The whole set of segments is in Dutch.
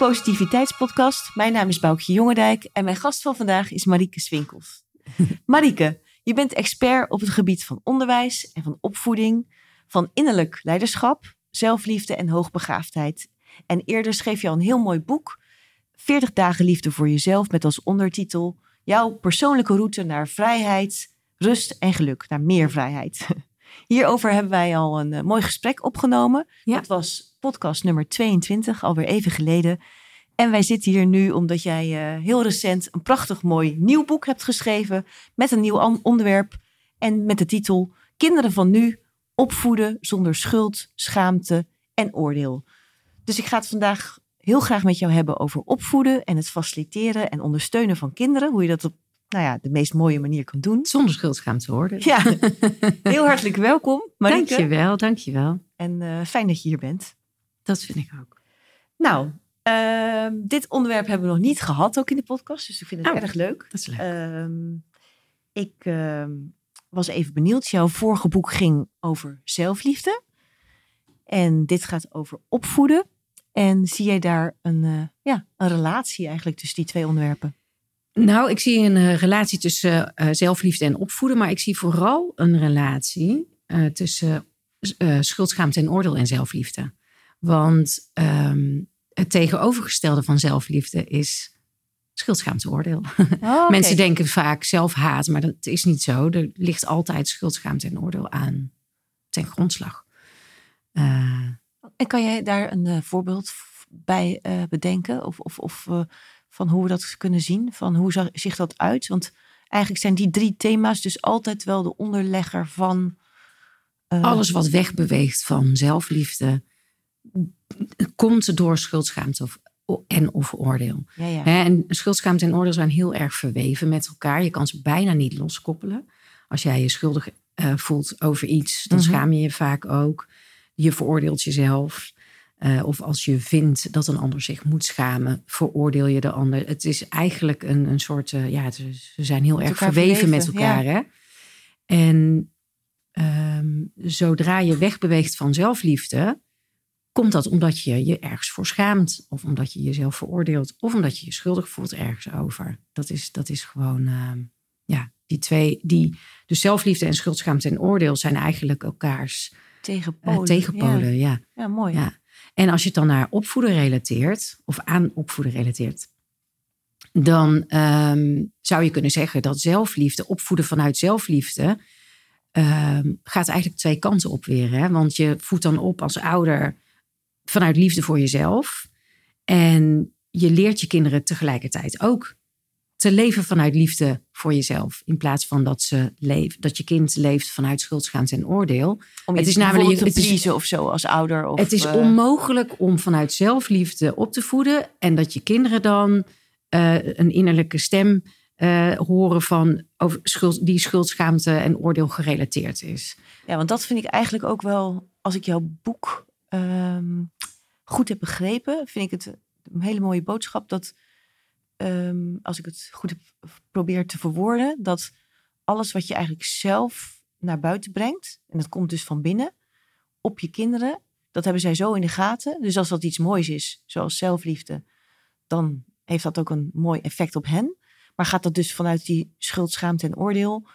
Positiviteitspodcast. Mijn naam is Boukje Jongendijk en mijn gast van vandaag is Marieke Swinkels. Marieke, je bent expert op het gebied van onderwijs en van opvoeding, van innerlijk leiderschap, zelfliefde en hoogbegaafdheid. En eerder schreef je al een heel mooi boek, 40 dagen liefde voor jezelf, met als ondertitel Jouw persoonlijke route naar vrijheid, rust en geluk, naar meer vrijheid. Hierover hebben wij al een eh, mooi gesprek opgenomen. Ja. Dat was podcast nummer 22, alweer even geleden. En wij zitten hier nu omdat jij eh, heel recent een prachtig mooi nieuw boek hebt geschreven. Met een nieuw onderwerp. En met de titel Kinderen van nu opvoeden zonder schuld, schaamte en oordeel. Dus ik ga het vandaag heel graag met jou hebben over opvoeden en het faciliteren en ondersteunen van kinderen. Hoe je dat op nou ja, de meest mooie manier kan doen. Zonder schuldschaamte worden. Ja, heel hartelijk welkom, Marieke. Dankjewel, dankjewel. En eh, fijn dat je hier bent. Dat vind ik ook. Nou, ehm, dit onderwerp hebben we nog niet gehad ook in de podcast, dus ik vind het Oh, erg leuk. Dat is leuk. Ehm, ik ehm, was even benieuwd. Jouw vorige boek ging over zelfliefde. En dit gaat over opvoeden. En zie jij daar een, eh, ja, een relatie eigenlijk tussen die twee onderwerpen? Nou, ik zie een eh, relatie tussen eh, zelfliefde en opvoeden, maar ik zie vooral een relatie eh, tussen eh, schuldschaamte en oordeel en zelfliefde. Want ehm, het tegenovergestelde van zelfliefde is schuldschaamte oordeel. Oh, Mensen denken vaak zelfhaat, maar dat is niet zo. Er ligt altijd schuldschaamte en oordeel aan ten grondslag. Eh, En kan jij daar een eh, voorbeeld bij eh, bedenken? Of, of, of van hoe we dat kunnen zien? Van hoe zag, ziet dat uit? Want eigenlijk zijn die drie thema's dus altijd wel de onderlegger van... alles wat wegbeweegt van zelfliefde komt door schuldschaamte of, en of oordeel. Ja, ja. En schuldschaamte en oordeel zijn heel erg verweven met elkaar. Je kan ze bijna niet loskoppelen. Als jij je schuldig eh, voelt over iets, dan Mhm. schaam je je vaak ook. Je veroordeelt jezelf. Eh, of als je vindt dat een ander zich moet schamen, veroordeel je de ander. Het is eigenlijk een, een soort, eh, ja, ze zijn heel Met erg verweven met elkaar. Hè? En ehm, zodra je wegbeweegt van zelfliefde, komt dat omdat je je ergens voor schaamt. Of omdat je jezelf veroordeelt. Of omdat je je schuldig voelt ergens over. Dat is, dat is gewoon, ehm, ja, die twee, die, dus zelfliefde en schuldschaamte en oordeel zijn eigenlijk elkaars eh, Polen. tegenpolen. Ja. Ja, ja mooi. Ja. En als je het dan naar opvoeden relateert, of aan opvoeden relateert, dan ehm, zou je kunnen zeggen dat zelfliefde, opvoeden vanuit zelfliefde, ehm, gaat eigenlijk twee kanten op weer. Hè? Want je voedt dan op als ouder vanuit liefde voor jezelf. En je leert je kinderen tegelijkertijd ook te leven vanuit liefde voor jezelf. In plaats van dat, ze leeft, dat je kind leeft vanuit schuldsschaamte en oordeel. Om Het is namelijk- te pleasen of zo als ouder. Of, het is eh, onmogelijk om vanuit zelfliefde op te voeden. En dat je kinderen dan eh, een innerlijke stem eh, horen van over schuld, die schuldschaamte en oordeel gerelateerd is. Ja, want dat vind ik eigenlijk ook wel, als ik jouw boek ehm, goed heb begrepen, vind ik het een hele mooie boodschap dat, ehm, als ik het goed heb probeer te verwoorden, dat alles wat je eigenlijk zelf naar buiten brengt, en dat komt dus van binnen, op je kinderen, dat hebben zij zo in de gaten. Dus als dat iets moois is, zoals zelfliefde, dan heeft dat ook een mooi effect op hen. Maar gaat dat dus vanuit die schuld, schaamte en oordeel,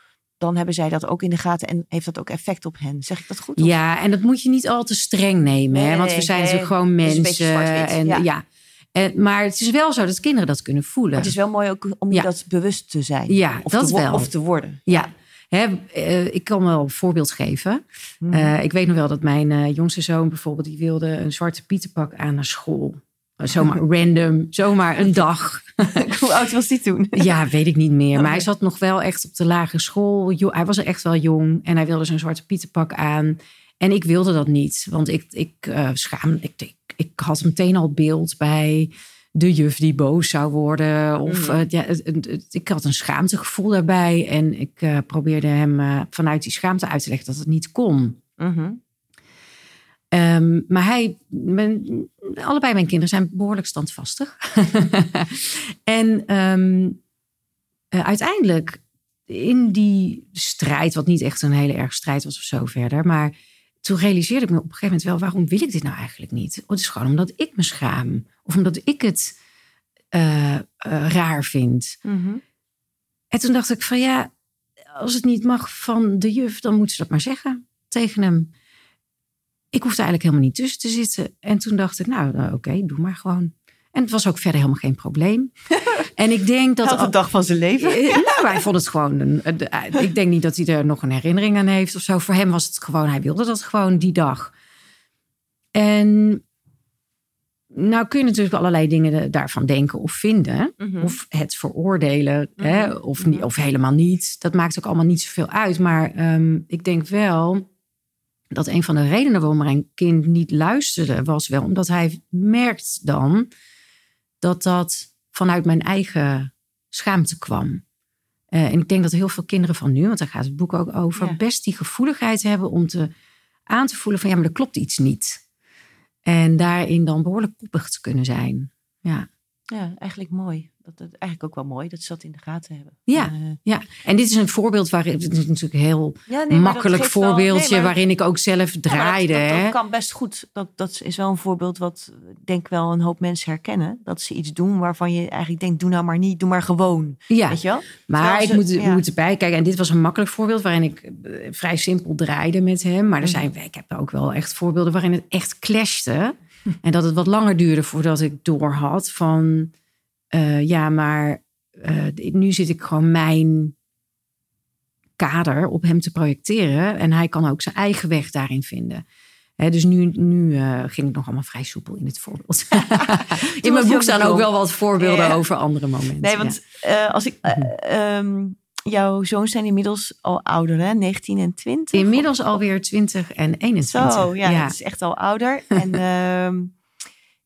dan hebben zij dat ook in de gaten en heeft dat ook effect op hen. Zeg ik dat goed? Of- Ja, en dat moet je niet al te streng nemen. hè? Want we zijn nee, natuurlijk gewoon mensen. en, ja. ja. En, maar het is wel zo dat kinderen dat kunnen voelen. Maar het is wel mooi ook om je Ja. dat bewust te zijn. Ja, of dat te wel. Of te worden. Ja, Hè, eh, ik kan wel een voorbeeld geven. Mhm. Eh, ik weet nog wel dat mijn eh, jongste zoon bijvoorbeeld, die wilde een zwarte pietenpak aan naar school. Zomaar random, zomaar een dag. Hoe oud was die toen? Ja, weet ik niet meer. Maar hij Oké. zat nog wel echt op de lagere school. Hij was echt wel jong en hij wilde zo'n zwarte pietenpak aan. En ik wilde dat niet, want ik, ik schaam. Ik, ik, ik had meteen al beeld bij de juf die boos zou worden. Of Mm. eh, ja, het- het- het- ik had een schaamtegevoel daarbij. En ik eh, probeerde hem vanuit die schaamte uit te leggen dat het niet kon. Mhm. Ehm, maar hij, mijn, allebei mijn kinderen zijn behoorlijk standvastig. en ehm, eh, uiteindelijk in die strijd, wat niet echt een hele erg strijd was of zo verder, maar toen realiseerde ik me op een gegeven moment wel, waarom wil ik dit nou eigenlijk niet? Het is gewoon omdat ik me schaam. Of omdat ik het eh, eh, raar vind. Mhm. En toen dacht ik van ja, als het niet mag van de juf, dan moet ze dat maar zeggen tegen hem. Ik hoefde eigenlijk helemaal niet tussen te zitten. En toen dacht ik, nou nou, oké, doe maar gewoon. En het was ook verder helemaal geen probleem. en ik denk dat... Elke dag van zijn leven. Eh, Nou, hij vond het gewoon. Een, een- ik denk niet dat hij er nog een herinnering aan heeft of zo. Voor hem was het gewoon, hij wilde dat gewoon die dag. En nou kun je natuurlijk allerlei dingen daarvan denken of vinden. Mhm. Of het veroordelen, hè, Mhm. of, niet, of helemaal niet. Dat maakt ook allemaal niet zoveel uit. Maar ehm, ik denk wel dat een van de redenen waarom mijn kind niet luisterde... was wel omdat hij merkt dan dat dat vanuit mijn eigen schaamte kwam. Eh, en ik denk dat heel veel kinderen van nu, want daar gaat het boek ook over... Ja. best die gevoeligheid hebben om te, aan te voelen van... ja, maar er klopt iets niet. En daarin dan behoorlijk koppig te kunnen zijn. Ja. Ja, eigenlijk mooi. Dat, dat, eigenlijk ook wel mooi dat ze dat in de gaten hebben. Ja. Eh, Ja, en dit is een voorbeeld waarin het is natuurlijk een heel ja, nee, maar dat makkelijk wel- voorbeeldje nee, waarin ik ook zelf ja, dat- draaide. dat, dat, hè. kan best goed. Dat, dat is wel een voorbeeld wat ik denk wel een hoop mensen herkennen. Dat ze iets doen waarvan je eigenlijk denkt, doe nou maar niet, doe maar gewoon. ja, Weet je wel? maar ik moet, ja. moet erbij kijken. En dit was een makkelijk voorbeeld waarin ik eh, vrij simpel draaide met hem. Maar er Mhm. zijn, ik heb ook wel echt voorbeelden waarin het echt clashte. En dat het wat langer duurde voordat ik doorhad van... eh, ja, maar eh, nu zit ik gewoon mijn kader op hem te projecteren. En hij kan ook zijn eigen weg daarin vinden. Dus nu, nu eh, ging ik nog allemaal vrij soepel in het voorbeeld. in mijn boek staan ook wel wat voorbeelden Ja. over andere momenten. Nee, ja. want als ik. eh, ehm, jouw zoons zijn inmiddels al ouder, hè? 19 en 20. Inmiddels alweer 20 en 21. Zo, ja, ja. het is echt al ouder. en ehm,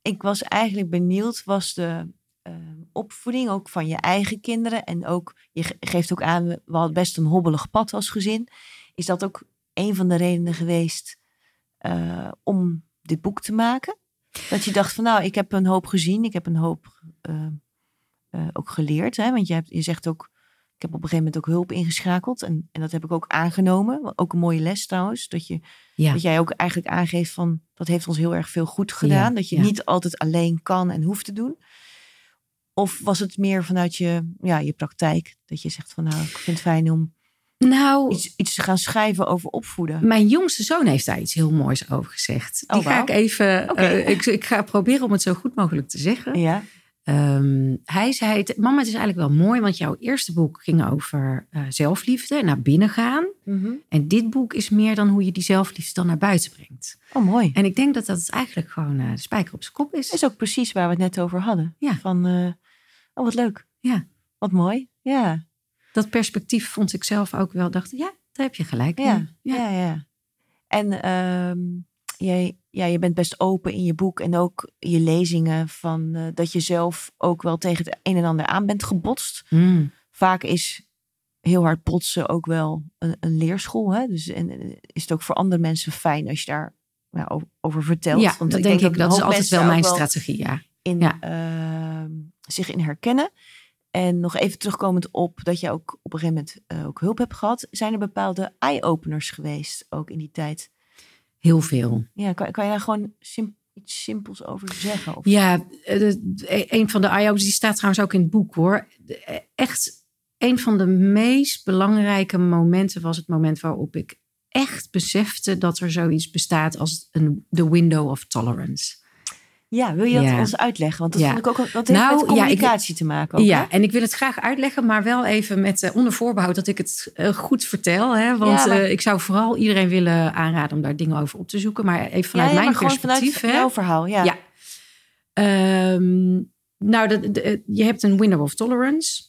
ik was eigenlijk benieuwd, was de ehm, opvoeding ook van je eigen kinderen en ook, je ge- geeft ook aan, we hadden best een hobbelig pad als gezin. Is dat ook een van de redenen geweest eh, om dit boek te maken? Dat je dacht van nou, ik heb een hoop gezien, ik heb een hoop eh, eh, ook geleerd. Hè? Want je, hebt, je zegt ook, ik heb op een gegeven moment ook hulp ingeschakeld. En, en dat heb ik ook aangenomen. Ook een mooie les trouwens. Dat, je, Ja. dat jij ook eigenlijk aangeeft van, dat heeft ons heel erg veel goed gedaan. Ja, dat je ja. niet altijd alleen kan en hoeft te doen. Of was het meer vanuit je, ja, je praktijk? Dat je zegt van nou, ik vind het fijn om Nou, iets, iets te gaan schrijven over opvoeden. mijn jongste zoon heeft daar iets heel moois over gezegd. Die Oh, ga wauw. ik even. Oké. eh, ik, ik ga proberen om het zo goed mogelijk te zeggen. Ja, Ehm, hij zei: het, Mama, het is eigenlijk wel mooi, want jouw eerste boek ging over eh, zelfliefde, naar binnen gaan. En dit boek is meer dan hoe je die zelfliefde dan naar buiten brengt. Oh, mooi. En ik denk dat dat eigenlijk gewoon eh, de spijker op zijn kop is. Dat is ook precies waar we het net over hadden. Ja. Van, eh, oh wat leuk. Ja. Wat mooi. Ja, Dat perspectief vond ik zelf ook wel. Dacht, ja, daar heb je gelijk. ja, in. ja. ja, En ehm, jij, ja, je bent best open in je boek en ook je lezingen van eh, dat je zelf ook wel tegen het een en ander aan bent gebotst. Mm. Vaak is heel hard botsen ook wel een, een leerschool. Hè? Dus en, eh, is het ook voor andere mensen fijn als je daar ja, over, vertelt. Ja, Want dat denk ik. een Dat is altijd wel mijn strategie, ja. in, Ja. ehm, zich in herkennen. En nog even terugkomend op dat je ook op een gegeven moment eh, ook hulp hebt gehad. Zijn er bepaalde eye-openers geweest ook in die tijd? Heel veel. Ja, kan, kan je daar gewoon sim- iets simpels over zeggen? Of, Ja, eh, de- een van de IO's, die staat trouwens ook in het boek hoor. Eh, Echt, een van de meest belangrijke momenten was het moment waarop ik echt besefte dat er zoiets bestaat als een, de window of tolerance. Ja, wil je dat Ja. ons uitleggen? Want dat Ja. vond ik ook, dat heeft Nou, met ja, ik- communicatie te maken. Ook, ja, hè? en ik wil het graag uitleggen, maar wel even met eh, onder voorbehoud dat ik het eh, goed vertel. Hè? Want maar- eh, ik zou vooral iedereen willen aanraden om daar dingen over op te zoeken. Maar even vanuit mijn perspectief. vanuit jouw verhaal. Ja. Ja. Ehm, nou, de, de- je hebt een window of tolerance.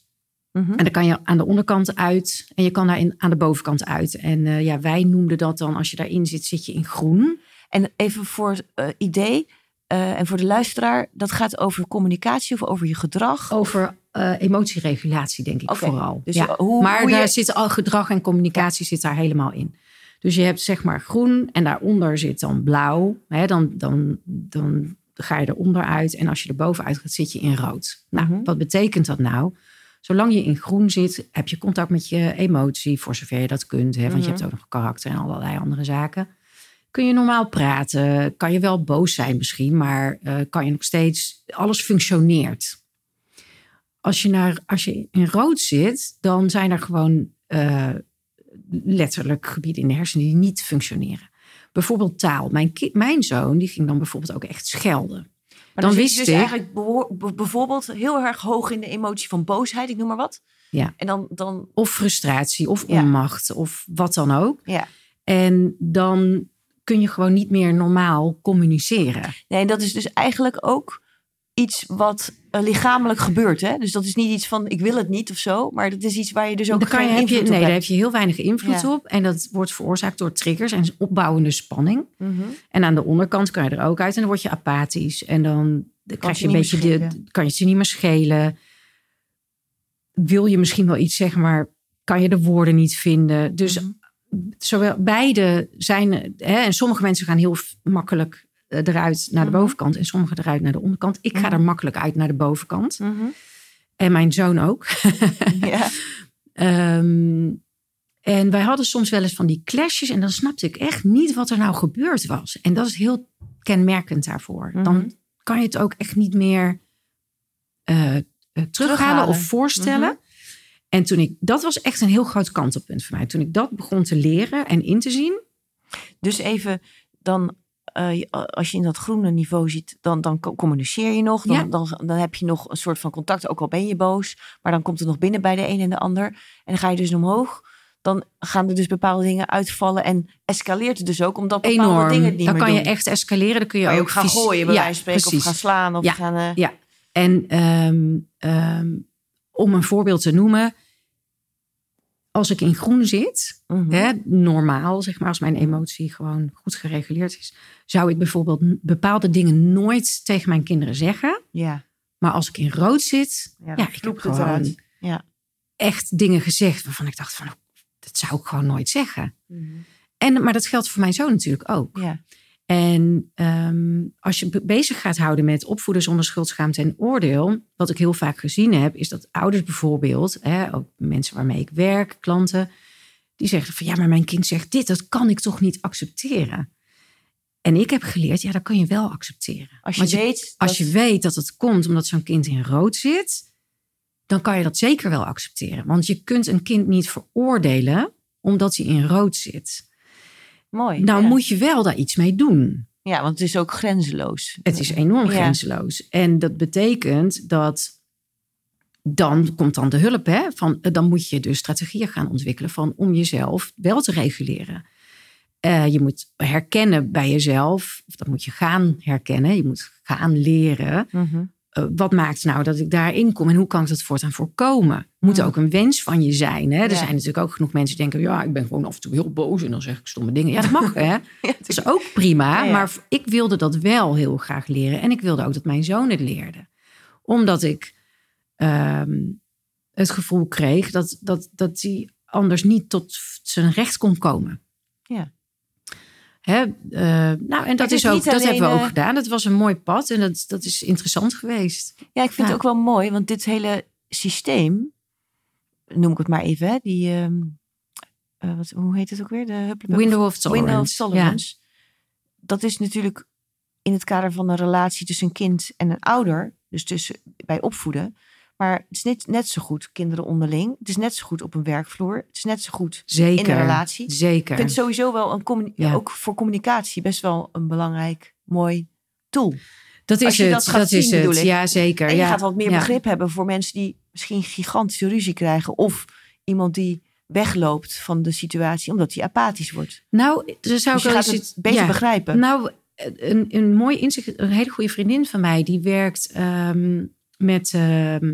Mhm. En dan kan je aan de onderkant uit en je kan daar in, aan de bovenkant uit. En ja, wij noemden dat dan, als je daarin zit, zit je in groen. En even voor idee eh, en voor de luisteraar, dat gaat over communicatie of over je gedrag. Over eh, emotieregulatie, denk ik vooral. dus ja. hoe- maar hoe je- daar zit al gedrag en communicatie zit daar helemaal in. Dus je hebt zeg maar groen en daaronder zit dan blauw. Hè, dan, dan, dan ga je eronder uit. En als je er bovenuit gaat, zit je in rood. Nou, Mhm. wat betekent dat nou? Zolang je in groen zit, heb je contact met je emotie, voor zover je dat kunt. Hè, want Mhm. je hebt ook nog karakter en allerlei andere zaken. Kun je normaal praten. Kan je wel boos zijn misschien, maar eh, kan je nog steeds, alles functioneert. Als je, naar, als je in rood zit, dan zijn er gewoon eh, letterlijk gebieden in de hersenen die niet functioneren. Bijvoorbeeld taal. Mijn, ki- mijn zoon die ging dan bijvoorbeeld ook echt schelden. Maar Dan zit je wist dus ik- eigenlijk behoor- bijvoorbeeld heel erg hoog in de emotie van boosheid, ik noem maar wat. Ja. En dan, dan Of frustratie, of Ja. onmacht, of wat dan ook. ja. En dan kun je gewoon niet meer normaal communiceren. Nee, en dat is dus eigenlijk ook iets wat eh, lichamelijk gebeurt. Hè? Dus dat is niet iets van ik wil het niet of zo, maar dat is iets waar je dus ook geen je, heb je, invloed nee, op daar heb je heel weinig invloed Ja. op. En dat wordt veroorzaakt door triggers en opbouwende spanning. Mhm. En aan de onderkant kan je er ook uit. En dan word je apathisch. En dan krijg je je een beetje de, kan je je niet meer schelen. Wil je misschien wel iets zeggen, maar kan je de woorden niet vinden. Dus Mhm. Zowel beide zijn. Hè, en sommige mensen gaan heel makkelijk eh, eruit naar de Mhm. bovenkant. En sommige eruit naar de onderkant. Ik ga Mhm. er makkelijk uit naar de bovenkant. Mhm. En mijn zoon ook. Ja. Ehm, en wij hadden soms wel eens van die clashes. En dan snapte ik echt niet wat er nou gebeurd was. En dat is heel kenmerkend daarvoor. Dan kan je het ook echt niet meer eh, terughalen, Terughalen. of voorstellen. En toen ik, dat was echt een heel groot kantelpunt voor mij. Toen ik dat begon te leren en in te zien. Dus even dan. eh, als je in dat groene niveau zit, dan, dan co- communiceer je nog. Dan, Ja. dan, dan heb je nog een soort van contact, ook al ben je boos. Maar dan komt het nog binnen bij de een en de ander. En dan ga je dus omhoog. Dan gaan er dus bepaalde dingen uitvallen. En escaleert het dus ook, omdat bepaalde Enorm. dingen het niet dan meer kan doen. je echt escaleren. Dan kun je, Kan je ook gaan gooien, bij Ja, wijze van spreken. Of gaan slaan. Of Ja. gaan... eh, Ja. En ehm, om een voorbeeld te noemen. Als ik in groen zit, mhm. hè, normaal, zeg maar, als mijn emotie gewoon goed gereguleerd is, zou ik bijvoorbeeld bepaalde dingen nooit tegen mijn kinderen zeggen. Ja. Maar als ik in rood zit, Ja, ja, ik heb gewoon. Ja. echt dingen gezegd waarvan ik dacht van, oh, dat zou ik gewoon nooit zeggen. Mhm. En, maar dat geldt voor mijn zoon natuurlijk ook. Ja. En ehm, als je be- bezig gaat houden met opvoeden zonder schuldschaamte en oordeel, wat ik heel vaak gezien heb, is dat ouders bijvoorbeeld, hè, ook mensen waarmee ik werk, klanten, die zeggen van ja, maar mijn kind zegt dit, dat kan ik toch niet accepteren. En ik heb geleerd, ja, dat kan je wel accepteren. Als je, weet. als dat- je weet dat het komt omdat zo'n kind in rood zit, dan kan je dat zeker wel accepteren. Want je kunt een kind niet veroordelen omdat hij in rood zit. Mooi. Nou ja. moet je wel daar iets mee doen. Ja, want het is ook grenzeloos. Het is enorm Ja. grenzeloos. En dat betekent dat dan komt dan de hulp. Hè? Van, eh, dan moet je dus strategieën gaan ontwikkelen van, om jezelf wel te reguleren. Eh, je moet herkennen bij jezelf, of dat moet je gaan herkennen. Je moet gaan leren. Mhm. Eh, wat maakt nou dat ik daarin kom en hoe kan ik dat voortaan voorkomen? Moet ook een wens van je zijn. Hè? Er zijn natuurlijk ook genoeg mensen die denken: ja, ik ben gewoon af en toe heel boos en dan zeg ik stomme dingen. Ja, dat mag hè. Ja, Dat is ook prima. Ja. Maar ik wilde dat wel heel graag leren. En ik wilde ook dat mijn zoon het leerde. Omdat ik ehm, het gevoel kreeg dat, dat, dat hij anders niet tot zijn recht kon komen. Ja. Hè, eh, nou, en dat, is ook, dat hebben we ook eh, gedaan. Dat was een mooi pad en dat, dat is interessant geweest. Ja, ik vind Ja. het ook wel mooi, want dit hele systeem, noem ik het maar even, hè, die, ehm, eh, wat, hoe heet het ook weer? De Window of tolerance. Window of tolerance. Dat is natuurlijk in het kader van een relatie tussen een kind en een ouder, dus tussen, bij opvoeden. Maar het is net, net zo goed kinderen onderling. Het is net zo goed op een werkvloer. Het is net zo goed Zeker. in een relatie. Zeker. Ik vind sowieso wel een Ja. ook voor communicatie best wel een belangrijk, mooi tool. dat is het. dat gaat is zien, het. Ja, zeker. En je ja. gaat wat meer ja. begrip hebben voor mensen die misschien gigantische ruzie krijgen. Of iemand die wegloopt van de situatie omdat hij apathisch wordt. Nou, er zou Dus ik wel eens het beter ja. begrijpen. Nou, een, een mooi inzicht. Een hele goede vriendin van mij die werkt ehm, met. ehm,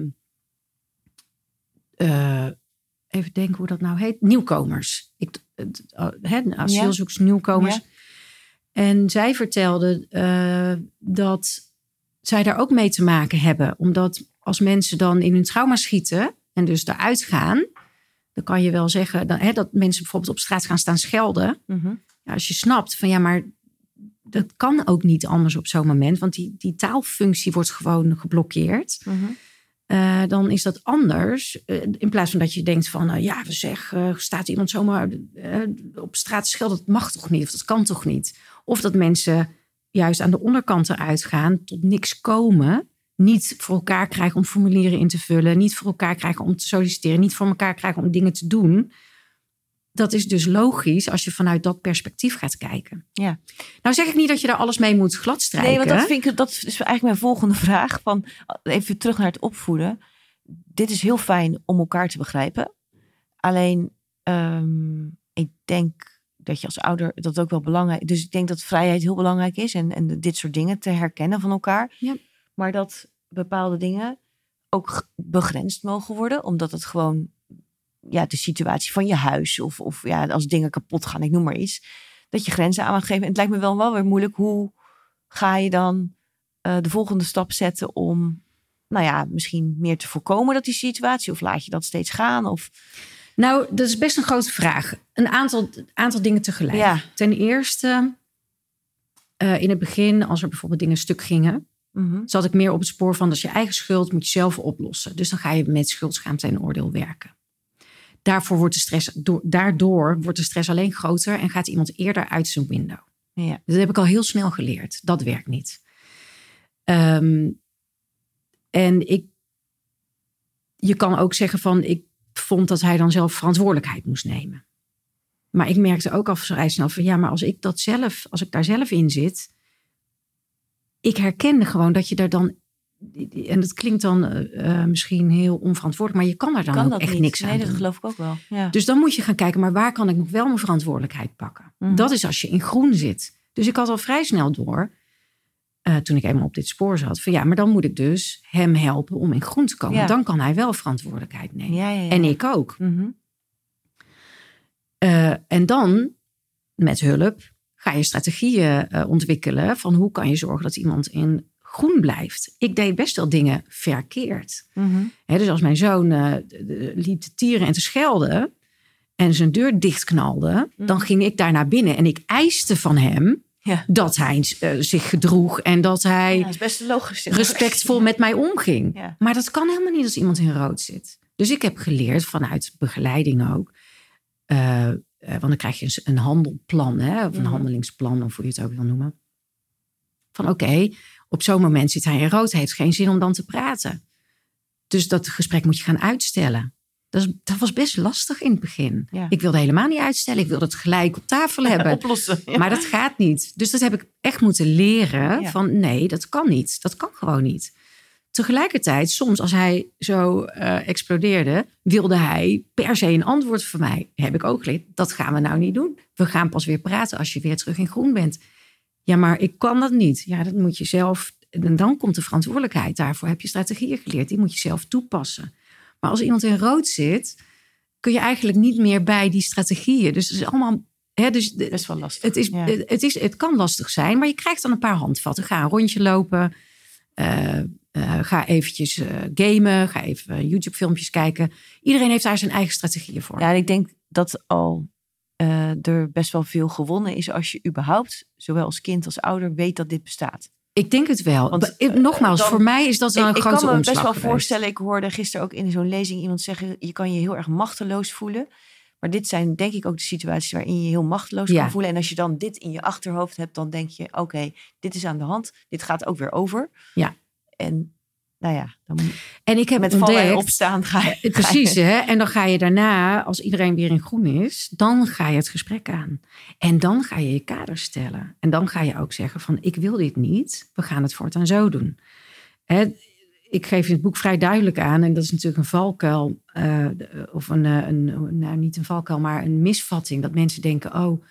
eh, even denken hoe dat nou heet. Nieuwkomers. Ik, uh, hè, asielzoekers, nieuwkomers. Ja. En zij vertelde eh, dat zij daar ook mee te maken hebben. Omdat als mensen dan in hun trauma schieten en dus eruit gaan. Dan kan je wel zeggen dat mensen bijvoorbeeld op straat gaan staan schelden. Mhm. Ja, als je snapt van ja, maar dat kan ook niet anders op zo'n moment. Want die, die taalfunctie wordt gewoon geblokkeerd. Mhm. Eh, dan is dat anders. Eh, in plaats van dat je denkt van, nou ja, we zeg, eh, staat iemand zomaar eh, op straat schelden, dat mag toch niet, of dat kan toch niet. Of dat mensen juist aan de onderkant eruit gaan, tot niks komen, niet voor elkaar krijgen om formulieren in te vullen, niet voor elkaar krijgen om te solliciteren, niet voor elkaar krijgen om dingen te doen. Dat is dus logisch als je vanuit dat perspectief gaat kijken. Ja. Nou zeg ik niet dat je daar alles mee moet gladstrijken. Nee, want dat, vind ik, dat is eigenlijk mijn volgende vraag. Van, even terug naar het opvoeden. Dit is heel fijn om elkaar te begrijpen. Alleen, ehm, ik denk dat je als ouder dat ook wel belangrijk Dus ik denk dat vrijheid heel belangrijk is. En, en dit soort dingen te herkennen van elkaar. Ja. Maar dat bepaalde dingen ook begrensd mogen worden. Omdat het gewoon ja, de situatie van je huis. Of, of ja, als dingen kapot gaan, ik noem maar iets. Dat je grenzen aan mag geven. En het lijkt me wel, wel weer moeilijk. Hoe ga je dan eh, de volgende stap zetten om, nou ja, misschien meer te voorkomen dat die situatie, of laat je dat steeds gaan? Of Nou, dat is best een grote vraag. Een aantal, aantal dingen tegelijk. ja, Ten eerste, eh, in het begin, als er bijvoorbeeld dingen stuk gingen, mhm. zat ik meer op het spoor van dat is je eigen schuld, moet je zelf oplossen. Dus dan ga je met schuldschaamte en oordeel werken. Daarvoor wordt de stress, door, daardoor wordt de stress alleen groter en gaat iemand eerder uit zijn window. ja, Dat heb ik al heel snel geleerd. Dat werkt niet. Ehm, en ik, je kan ook zeggen van, ik vond dat hij dan zelf verantwoordelijkheid moest nemen. Maar ik merkte ook al vrij snel van, ja, maar als ik dat zelf, als ik daar zelf in zit, ik herkende gewoon dat je daar dan, en dat klinkt dan eh, eh, misschien heel onverantwoordelijk, maar je kan daar dan kan ook echt niet? niks aan nee, doen. dat geloof ik ook wel. Ja. Dus dan moet je gaan kijken, maar waar kan ik nog wel mijn verantwoordelijkheid pakken? Mhm. Dat is als je in groen zit. Dus ik had al vrij snel door, eh, toen ik eenmaal op dit spoor zat, van ja, maar dan moet ik dus hem helpen om in groen te komen. Ja. Dan kan hij wel verantwoordelijkheid nemen. ja. En ik ook. Mhm. En dan, met hulp, ga je strategieën ontwikkelen van hoe kan je zorgen dat iemand in groen blijft. Ik deed best wel dingen verkeerd. Mhm. Hè, dus als mijn zoon eh, d- d- liep te tieren en te schelden en zijn deur dichtknalde, dan Mhm. ging ik daar naar binnen en ik eiste van hem Ja. dat hij eh, zich gedroeg en dat hij Ja, best logisch. respectvol met mij omging. Maar dat kan helemaal niet als iemand in rood zit. Dus ik heb geleerd vanuit begeleiding ook. eh, eh, want dan krijg je een, een handelplan, hè, of een Mhm. handelingsplan, of hoe je het ook wil noemen. Van oké, op zo'n moment zit hij in rood, heeft geen zin om dan te praten. Dus dat gesprek moet je gaan uitstellen. Dat, is, dat was best lastig in het begin. Ja. Ik wilde helemaal niet uitstellen. Ik wilde het gelijk op tafel hebben. Oplossen. Ja. Maar dat gaat niet. Dus dat heb ik echt moeten leren. Van nee, dat kan niet. Dat kan gewoon niet. Tegelijkertijd, soms als hij zo eh, explodeerde, wilde hij per se een antwoord van mij. Heb ik ook geleerd. Dat gaan we nou niet doen. We gaan pas weer praten als je weer terug in groen bent. Ja, maar ik kan dat niet. Ja, dat moet je zelf. En dan komt de verantwoordelijkheid. Daarvoor heb je strategieën geleerd. Die moet je zelf toepassen. Maar als iemand in rood zit, kun je eigenlijk niet meer bij die strategieën. Dus het is allemaal. Hè, dus Best wel lastig. het, is, Ja. het, is, het kan lastig zijn, maar je krijgt dan een paar handvatten. Ga een rondje lopen. eh, eh, ga eventjes eh, gamen. Ga even YouTube-filmpjes kijken. Iedereen heeft daar zijn eigen strategieën voor. Ja, en ik denk dat al eh, er best wel veel gewonnen is als je überhaupt, zowel als kind als ouder, weet dat dit bestaat. Ik denk het wel. Want, Be- Nogmaals, dan- voor mij is dat wel ik, een ik grote kan me omslag best wel geweest. voorstellen, ik hoorde gisteren ook in zo'n lezing iemand zeggen, je kan je heel erg machteloos voelen. Maar dit zijn denk ik ook de situaties waarin je je heel machteloos Ja. kan voelen. En als je dan dit in je achterhoofd hebt, dan denk je, oké, dit is aan de hand. Dit gaat ook weer over. Ja. En nou ja, dan En ik heb met vallen en ontdekt... opstaan ga je. Eh, Precies, hè? En dan ga je daarna, als iedereen weer in groen is, dan ga je het gesprek aan. En dan ga je je kader stellen. En dan ga je ook zeggen van, ik wil dit niet. We gaan het voortaan zo doen. Hè, ik geef in het boek vrij duidelijk aan, en dat is natuurlijk een valkuil, eh, of een, eh, een, nou niet een valkuil, maar een misvatting. Dat mensen denken, oh,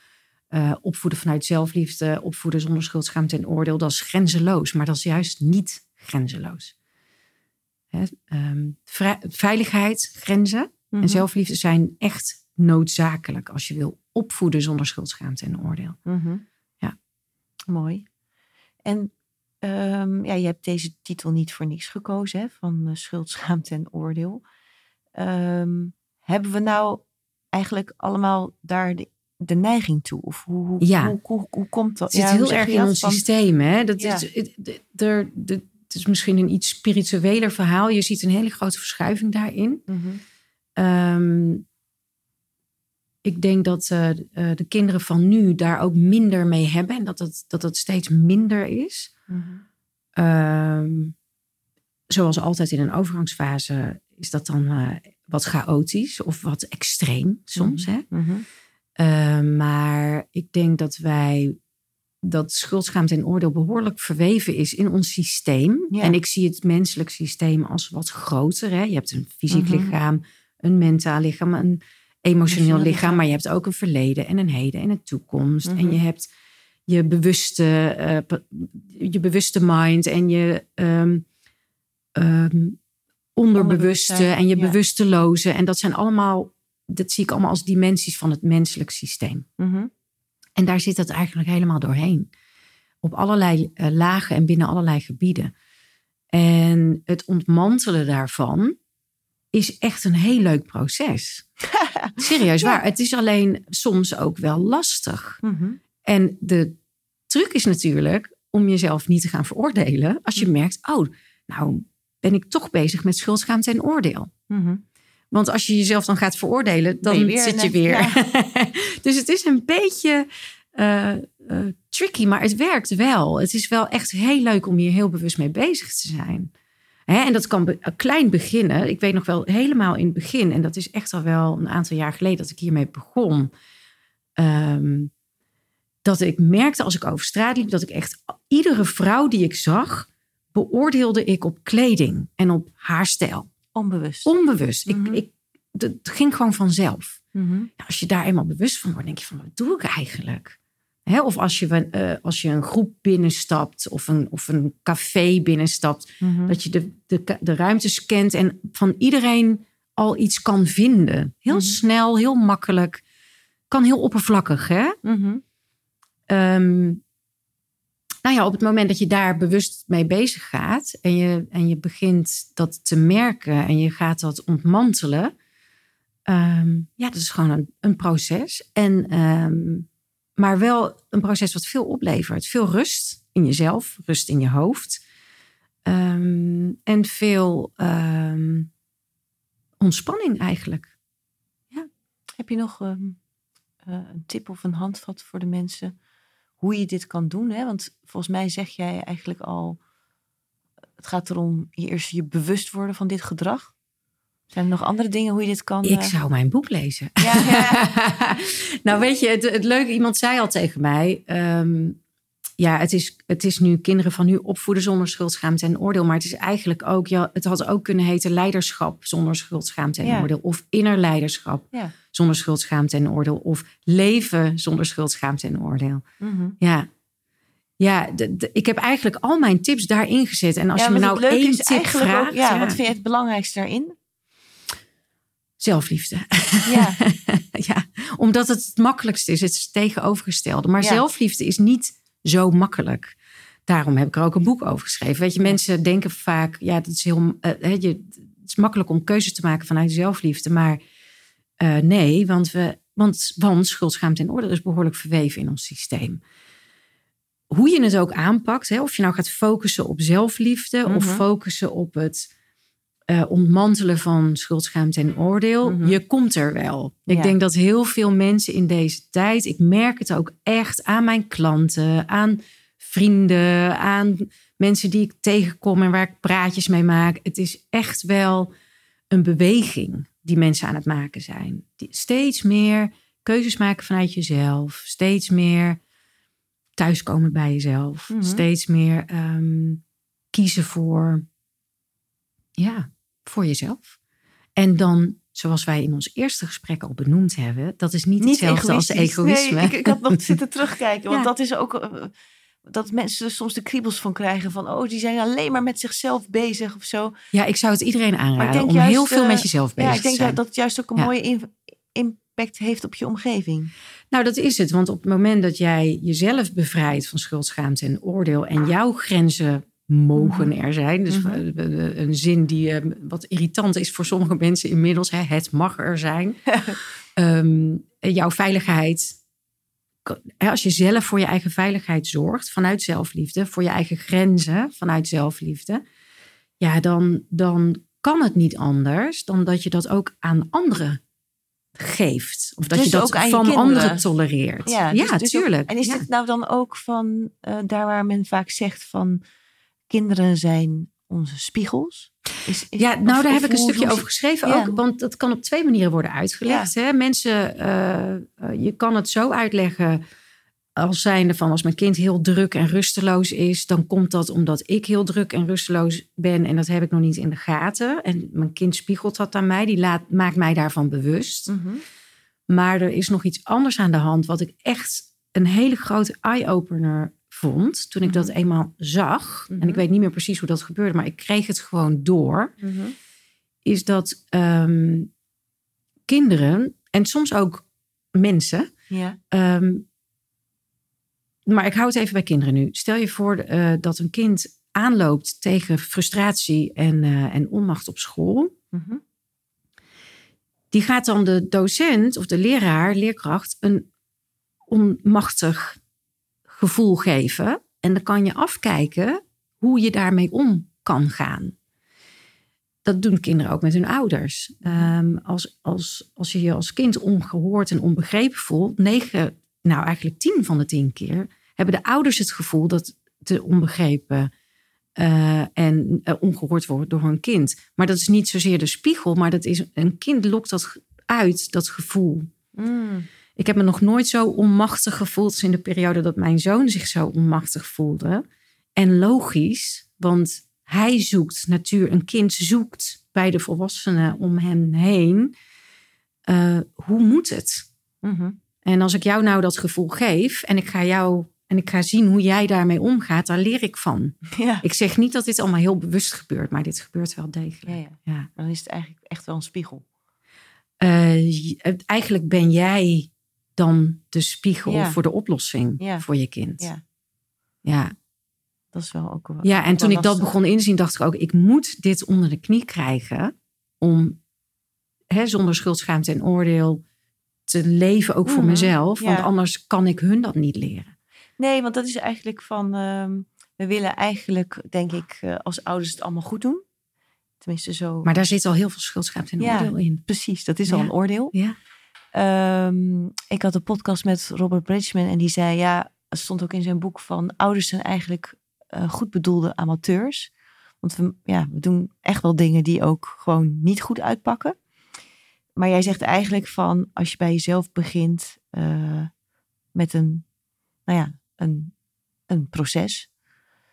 eh, opvoeden vanuit zelfliefde, opvoeden zonder schuldschaamte en oordeel, dat is grenzeloos. Maar dat is juist niet grenzeloos. Ehm, veiligheid, grenzen Mhm. en zelfliefde zijn echt noodzakelijk als je wil opvoeden zonder schuldschaamte en oordeel. Mhm. Ja. Mooi. En ehm, ja, je hebt deze titel niet voor niks gekozen, hè, van eh, schuld, schaamte en oordeel. Ehm, hebben we nou eigenlijk allemaal daar de, de neiging toe? Of hoe, hoe, Ja. hoe, hoe, hoe komt dat? Het zit Ja, heel erg in ons Van- systeem. Hè? Dat Ja. is, er, is misschien een iets spiritueler verhaal. Je ziet een hele grote verschuiving daarin. Ehm, ik denk dat uh, de kinderen van nu daar ook minder mee hebben en dat het, dat het steeds minder is. Mm zoals altijd in een overgangsfase is dat dan uh, wat chaotisch of wat extreem soms. Mm Hè? Uh, maar ik denk dat wij dat schuldschaamte en oordeel behoorlijk verweven is in ons systeem. En ik zie het menselijk systeem als wat groter. Hè? Je hebt een fysiek mm lichaam, een mentaal lichaam, een emotioneel lichaam, maar je hebt ook een verleden en een heden en een toekomst. En je hebt je bewuste, uh, je bewuste mind en je um, um, onderbewuste en je ja. bewusteloze. En dat zijn allemaal, dat zie ik allemaal als dimensies van het menselijk systeem. Mm En daar zit het eigenlijk helemaal doorheen. Op allerlei uh, lagen en binnen allerlei gebieden. En het ontmantelen daarvan is echt een heel leuk proces. Serieus waar. Het is alleen soms ook wel lastig. Mm -hmm. En de truc is natuurlijk om jezelf niet te gaan veroordelen. Als je Mhm. merkt, oh, nou ben ik toch bezig met schuldschaamt en oordeel. Mhm. Want als je jezelf dan gaat veroordelen, dan Ben je weer zit je weer. ja. dus het is een beetje eh, eh, tricky, maar het werkt wel. Het is wel echt heel leuk om hier heel bewust mee bezig te zijn. Hè, en dat kan be- eh, klein beginnen. Ik weet nog wel helemaal in het begin, en dat is echt al wel een aantal jaar geleden dat ik hiermee begon. ehm, dat ik merkte als ik over straat liep, dat ik echt iedere vrouw die ik zag, beoordeelde ik op kleding en op haarstijl. Onbewust. Onbewust. Mhm. ik, ik, het ging gewoon vanzelf. Mhm. Nou, als je daar eenmaal bewust van wordt, denk je van, wat doe ik eigenlijk? Hè, of als je, eh, als je een groep binnenstapt of een, of een café binnenstapt, Mhm. dat je de, de, de ruimte scant en van iedereen al iets kan vinden. Heel snel, heel makkelijk. Kan heel oppervlakkig, hè? Mhm. Nou ja, op het moment dat je daar bewust mee bezig gaat en je, en je begint dat te merken en je gaat dat ontmantelen, ehm, ja, dat is gewoon een, proces. En, ehm, maar wel een proces wat veel oplevert. Veel rust in jezelf, rust in je hoofd. Ehm, en veel ontspanning eigenlijk. Heb je nog eh, een tip of een handvat voor de mensen hoe je dit kan doen? Hè? Want volgens mij zeg jij eigenlijk al, het gaat erom je eerst je bewust worden van dit gedrag. Zijn er nog andere dingen hoe je dit kan? Ik eh, zou mijn boek lezen. Ja, ja. nou, weet je, het, het leuke, iemand zei al tegen mij. ehm, ja, het is, het is nu kinderen van nu opvoeden zonder schuldschaamte en oordeel. Maar het is eigenlijk ook, ja, het had ook kunnen heten leiderschap zonder schuldschaamt en Ja. oordeel. Of innerleiderschap Ja. zonder schuldschaamt en oordeel. Of leven zonder schuldschaamt en oordeel. Mhm. Ja. Ja, de- de- ik heb eigenlijk al mijn tips daarin gezet. En als Ja, je me nou één is tip vraagt. ook- ja, wat vind je het belangrijkste daarin? Zelfliefde. Ja. ja, omdat het het makkelijkste is. Het is het tegenovergestelde. Maar zelfliefde is niet zo makkelijk. Daarom heb ik er ook een boek over geschreven. Weet je, mensen denken vaak, ja, dat is heel, eh, je, het is makkelijk om keuzes te maken vanuit zelfliefde. Maar eh, nee, want, we, want, want schuldschaamte en oordeel is behoorlijk verweven in ons systeem. Hoe je het ook aanpakt, hè, of je nou gaat focussen op zelfliefde of Mhm. focussen op het eh, ontmantelen van schuldschaamte en oordeel, Mhm. je komt er wel. Ik Ja. denk dat heel veel mensen in deze tijd, ik merk het ook echt aan mijn klanten, aan vrienden, aan mensen die ik tegenkom en waar ik praatjes mee maak. Het is echt wel een beweging die mensen aan het maken zijn. Die steeds meer keuzes maken vanuit jezelf, steeds meer thuiskomen bij jezelf, Mhm. steeds meer ehm, kiezen voor, ja, voor jezelf. En dan, zoals wij in ons eerste gesprek al benoemd hebben, dat is niet, hetzelfde als egoïsme. Nee, ik, ik had nog zitten terugkijken. Want Ja. dat is ook... eh, dat mensen er soms de kriebels van krijgen van... oh, die zijn alleen maar met zichzelf bezig of zo. Ja, ik zou het iedereen aanraden om juist, heel veel eh, met jezelf bezig Ja, ik denk te zijn. dat dat het juist ook een Ja. mooie impact heeft op je omgeving. Nou, dat is het. Want op het moment dat jij jezelf bevrijdt van schuldschaamt en oordeel en jouw grenzen mogen er zijn. Dus Mhm. een zin die eh, wat irritant is voor sommige mensen inmiddels. Hè, het mag er zijn. Ehm, jouw veiligheid, als je zelf voor je eigen veiligheid zorgt, vanuit zelfliefde, voor je eigen grenzen, vanuit zelfliefde, ja, dan, dan kan het niet anders dan dat je dat ook aan anderen geeft. Of dat Dus je dat ook van anderen tolereert. Ja, dus- dus ook- tuurlijk. en is ja. dit nou dan ook van eh, daar waar men vaak zegt van kinderen zijn onze spiegels? Is, is- Ja, nou daar heb ik een stukje over geschreven Ja. ook. Want dat kan op twee manieren worden uitgelegd. Hè? Mensen, eh, eh, je kan het zo uitleggen als zijnde van als mijn kind heel druk en rusteloos is, dan komt dat omdat ik heel druk en rusteloos ben en dat heb ik nog niet in de gaten. En mijn kind spiegelt dat aan mij, die laat, maakt mij daarvan bewust. Mhm. Maar er is nog iets anders aan de hand, wat ik echt een hele grote eye-opener vond toen ik dat Mhm. eenmaal zag. En Mhm. ik weet niet meer precies hoe dat gebeurde, maar ik kreeg het gewoon door. Mhm. Is dat ehm, kinderen en soms ook mensen. Ja. ehm, maar ik hou het even bij kinderen nu. Stel je voor eh, dat een kind aanloopt tegen frustratie en, eh, en onmacht op school. Mhm. die gaat dan de docent of de leraar, leerkracht, een onmachtig gevoel geven. En dan kan je afkijken hoe je daarmee om kan gaan. Dat doen kinderen ook met hun ouders. Ehm, als, als, als je je als kind ongehoord en onbegrepen voelt, negen, nou eigenlijk tien van de tien keer, hebben de ouders het gevoel dat de onbegrepen eh, en eh, ongehoord wordt door hun kind. Maar dat is niet zozeer de spiegel, maar dat is een kind lokt dat uit, dat gevoel. Mm. Ik heb me nog nooit zo onmachtig gevoeld als in de periode dat mijn zoon zich zo onmachtig voelde. En logisch, want hij zoekt natuur, een kind zoekt bij de volwassenen om hem heen. eh, hoe moet het? Mhm. En als ik jou nou dat gevoel geef en ik ga jou en ik ga zien hoe jij daarmee omgaat, daar leer ik van. Ja. Ik zeg niet dat dit allemaal heel bewust gebeurt, maar dit gebeurt wel degelijk. ja. Ja. Dan is het eigenlijk echt wel een spiegel. Eh, het- eigenlijk ben jij dan de spiegel Ja. voor de oplossing Ja. voor je kind. Ja. Ja, Dat is wel ook wel. ja en wel toen ik dat begon inzien, dacht ik ook, ik moet dit onder de knie krijgen om hè, zonder schuldschaamte en oordeel te leven, ook voor Mhm, mezelf. Want anders kan ik hun dat niet leren. Nee, want dat is eigenlijk van. ehm, we willen eigenlijk, denk ik, eh, als ouders het allemaal goed doen. Tenminste, zo. Maar daar zit al heel veel schuldschaamte en Ja. oordeel in. Precies, dat is al een oordeel. Ja. Ehm, ik had een podcast met Robert Bridgman en die zei, ja, het stond ook in zijn boek van ouders zijn eigenlijk eh, goed bedoelde amateurs. Want we, ja, we doen echt wel dingen die ook gewoon niet goed uitpakken. Maar jij zegt eigenlijk van, als je bij jezelf begint eh, met een, nou ja, een, een proces,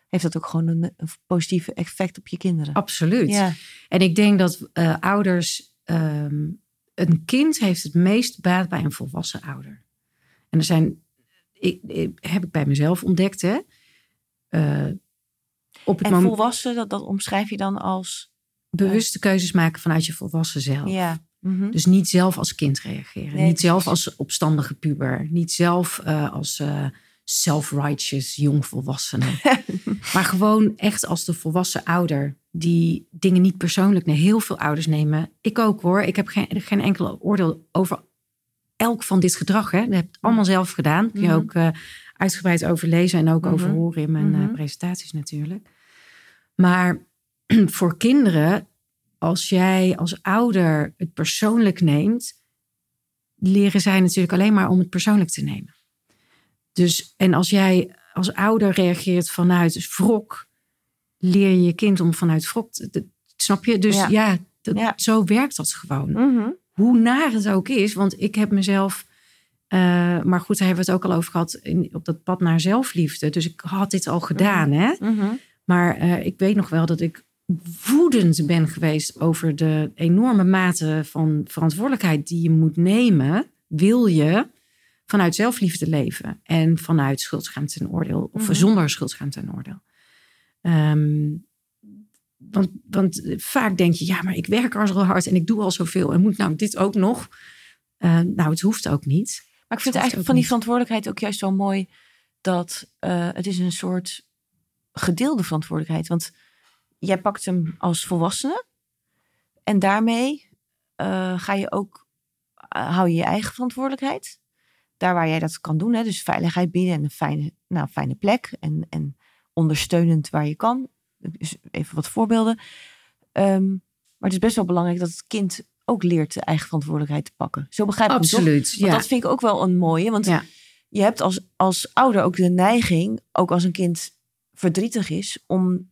heeft dat ook gewoon een, een positief effect op je kinderen. Absoluut. Ja, En ik denk dat eh, ouders. ehm, een kind heeft het meest baat bij een volwassen ouder. En er zijn. Ik, ik- heb ik bij mezelf ontdekt, hè? Eh, op het en moment volwassen, dat, dat omschrijf je dan als, bewuste keuzes maken vanuit je volwassen zelf. ja. mhm. Dus niet zelf als kind reageren. Nee, niet zelf als opstandige puber. Niet zelf eh, als eh, self-righteous jongvolwassene. maar gewoon echt als de volwassen ouder. Die dingen niet persoonlijk neemt. Heel veel ouders nemen. Ik ook hoor. Ik heb geen, geen enkel oordeel over elk van dit gedrag. Hè. Dat heb ik allemaal zelf gedaan. Kun je Mhm. ook eh, uitgebreid over lezen. En ook Mhm. over horen in mijn eh, Mhm. presentaties natuurlijk. Maar voor kinderen als jij als ouder het persoonlijk neemt, leren zij natuurlijk alleen maar om het persoonlijk te nemen. Dus, en als jij als ouder reageert vanuit wrok, leer je je kind om vanuit wrok te, snap je? Dus Ja. ja, dat, Ja. zo werkt dat gewoon. Mhm. Hoe naar het ook is, want ik heb mezelf, eh, maar goed, daar hebben we het ook al over gehad, in, op dat pad naar zelfliefde. Dus ik had dit al gedaan, hè? Mhm. Maar eh, ik weet nog wel dat ik woedend ben geweest over de enorme mate van verantwoordelijkheid die je moet nemen, wil je vanuit zelfliefde leven en vanuit schuldsschaamte en oordeel, of Mhm. zonder schuldsschaamte en oordeel. Ehm, want, want vaak denk je, ja, maar ik werk al zo hard en ik doe al zoveel en moet nou dit ook nog? Eh, nou, het hoeft ook niet. Maar ik vind Dat eigenlijk van die verantwoordelijkheid ook juist wel mooi dat eh, het is een soort gedeelde verantwoordelijkheid. Want jij pakt hem als volwassene en daarmee eh, ga je ook, eh, hou je je eigen verantwoordelijkheid. daar waar jij dat kan doen. Hè, dus veiligheid bieden en een fijne, nou, fijne plek. En, en ondersteunend waar je kan. Dus even wat voorbeelden. Ehm, maar het is best wel belangrijk dat het kind ook leert de eigen verantwoordelijkheid te pakken. Zo begrijp ik het? Absoluut. Want Ja. dat vind ik ook wel een mooie. Want Ja. je hebt als, als ouder ook de neiging, ook als een kind verdrietig is, om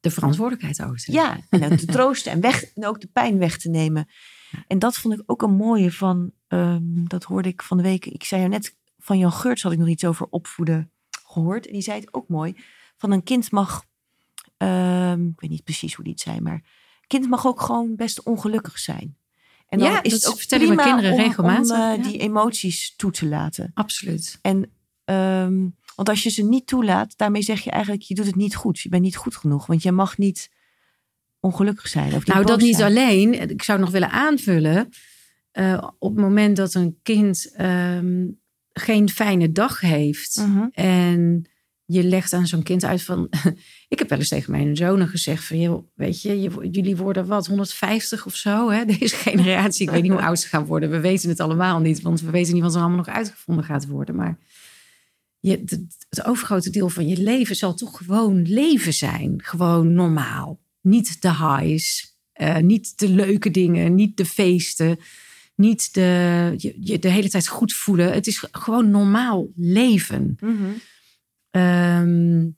De verantwoordelijkheid over te nemen. ja, en ook te troosten en, weg, en ook de pijn weg te nemen. En dat vond ik ook een mooie van, ehm, dat hoorde ik van de week. Ik zei jou net, van Jan Geurts had ik nog iets over opvoeden gehoord. En die zei het ook mooi. Van een kind mag, ehm, ik weet niet precies hoe die het zei, maar kind mag ook gewoon best ongelukkig zijn. En dan Ja, is dat het ook vertellen prima kinderen om, regelmatig, om eh, ja. die emoties toe te laten. Absoluut. En, ehm, want als je ze niet toelaat, daarmee zeg je eigenlijk, je dout het niet goed. Je bent niet goed genoeg, want je mag niet ongelukkig zijn. Of Nou, dat niet zijn. alleen. Ik zou nog willen aanvullen. eh, op het moment dat een kind ehm, geen fijne dag heeft. Mhm. En je legt aan zo'n kind uit van... ik heb wel eens tegen mijn zonen gezegd van... joh, weet je, je, jullie worden wat, 150 of zo, hè? Deze generatie. Ik weet niet hoe oud ze gaan worden. We weten het allemaal niet. Want we weten niet wat er allemaal nog uitgevonden gaat worden. Maar je, het, overgrote deel van je leven zal toch gewoon leven zijn. Gewoon normaal. Niet de highs. eh, niet de leuke dingen. Niet de feesten. Niet de, je, je de hele tijd goed voelen. Het is gewoon normaal leven. Mhm. Ehm,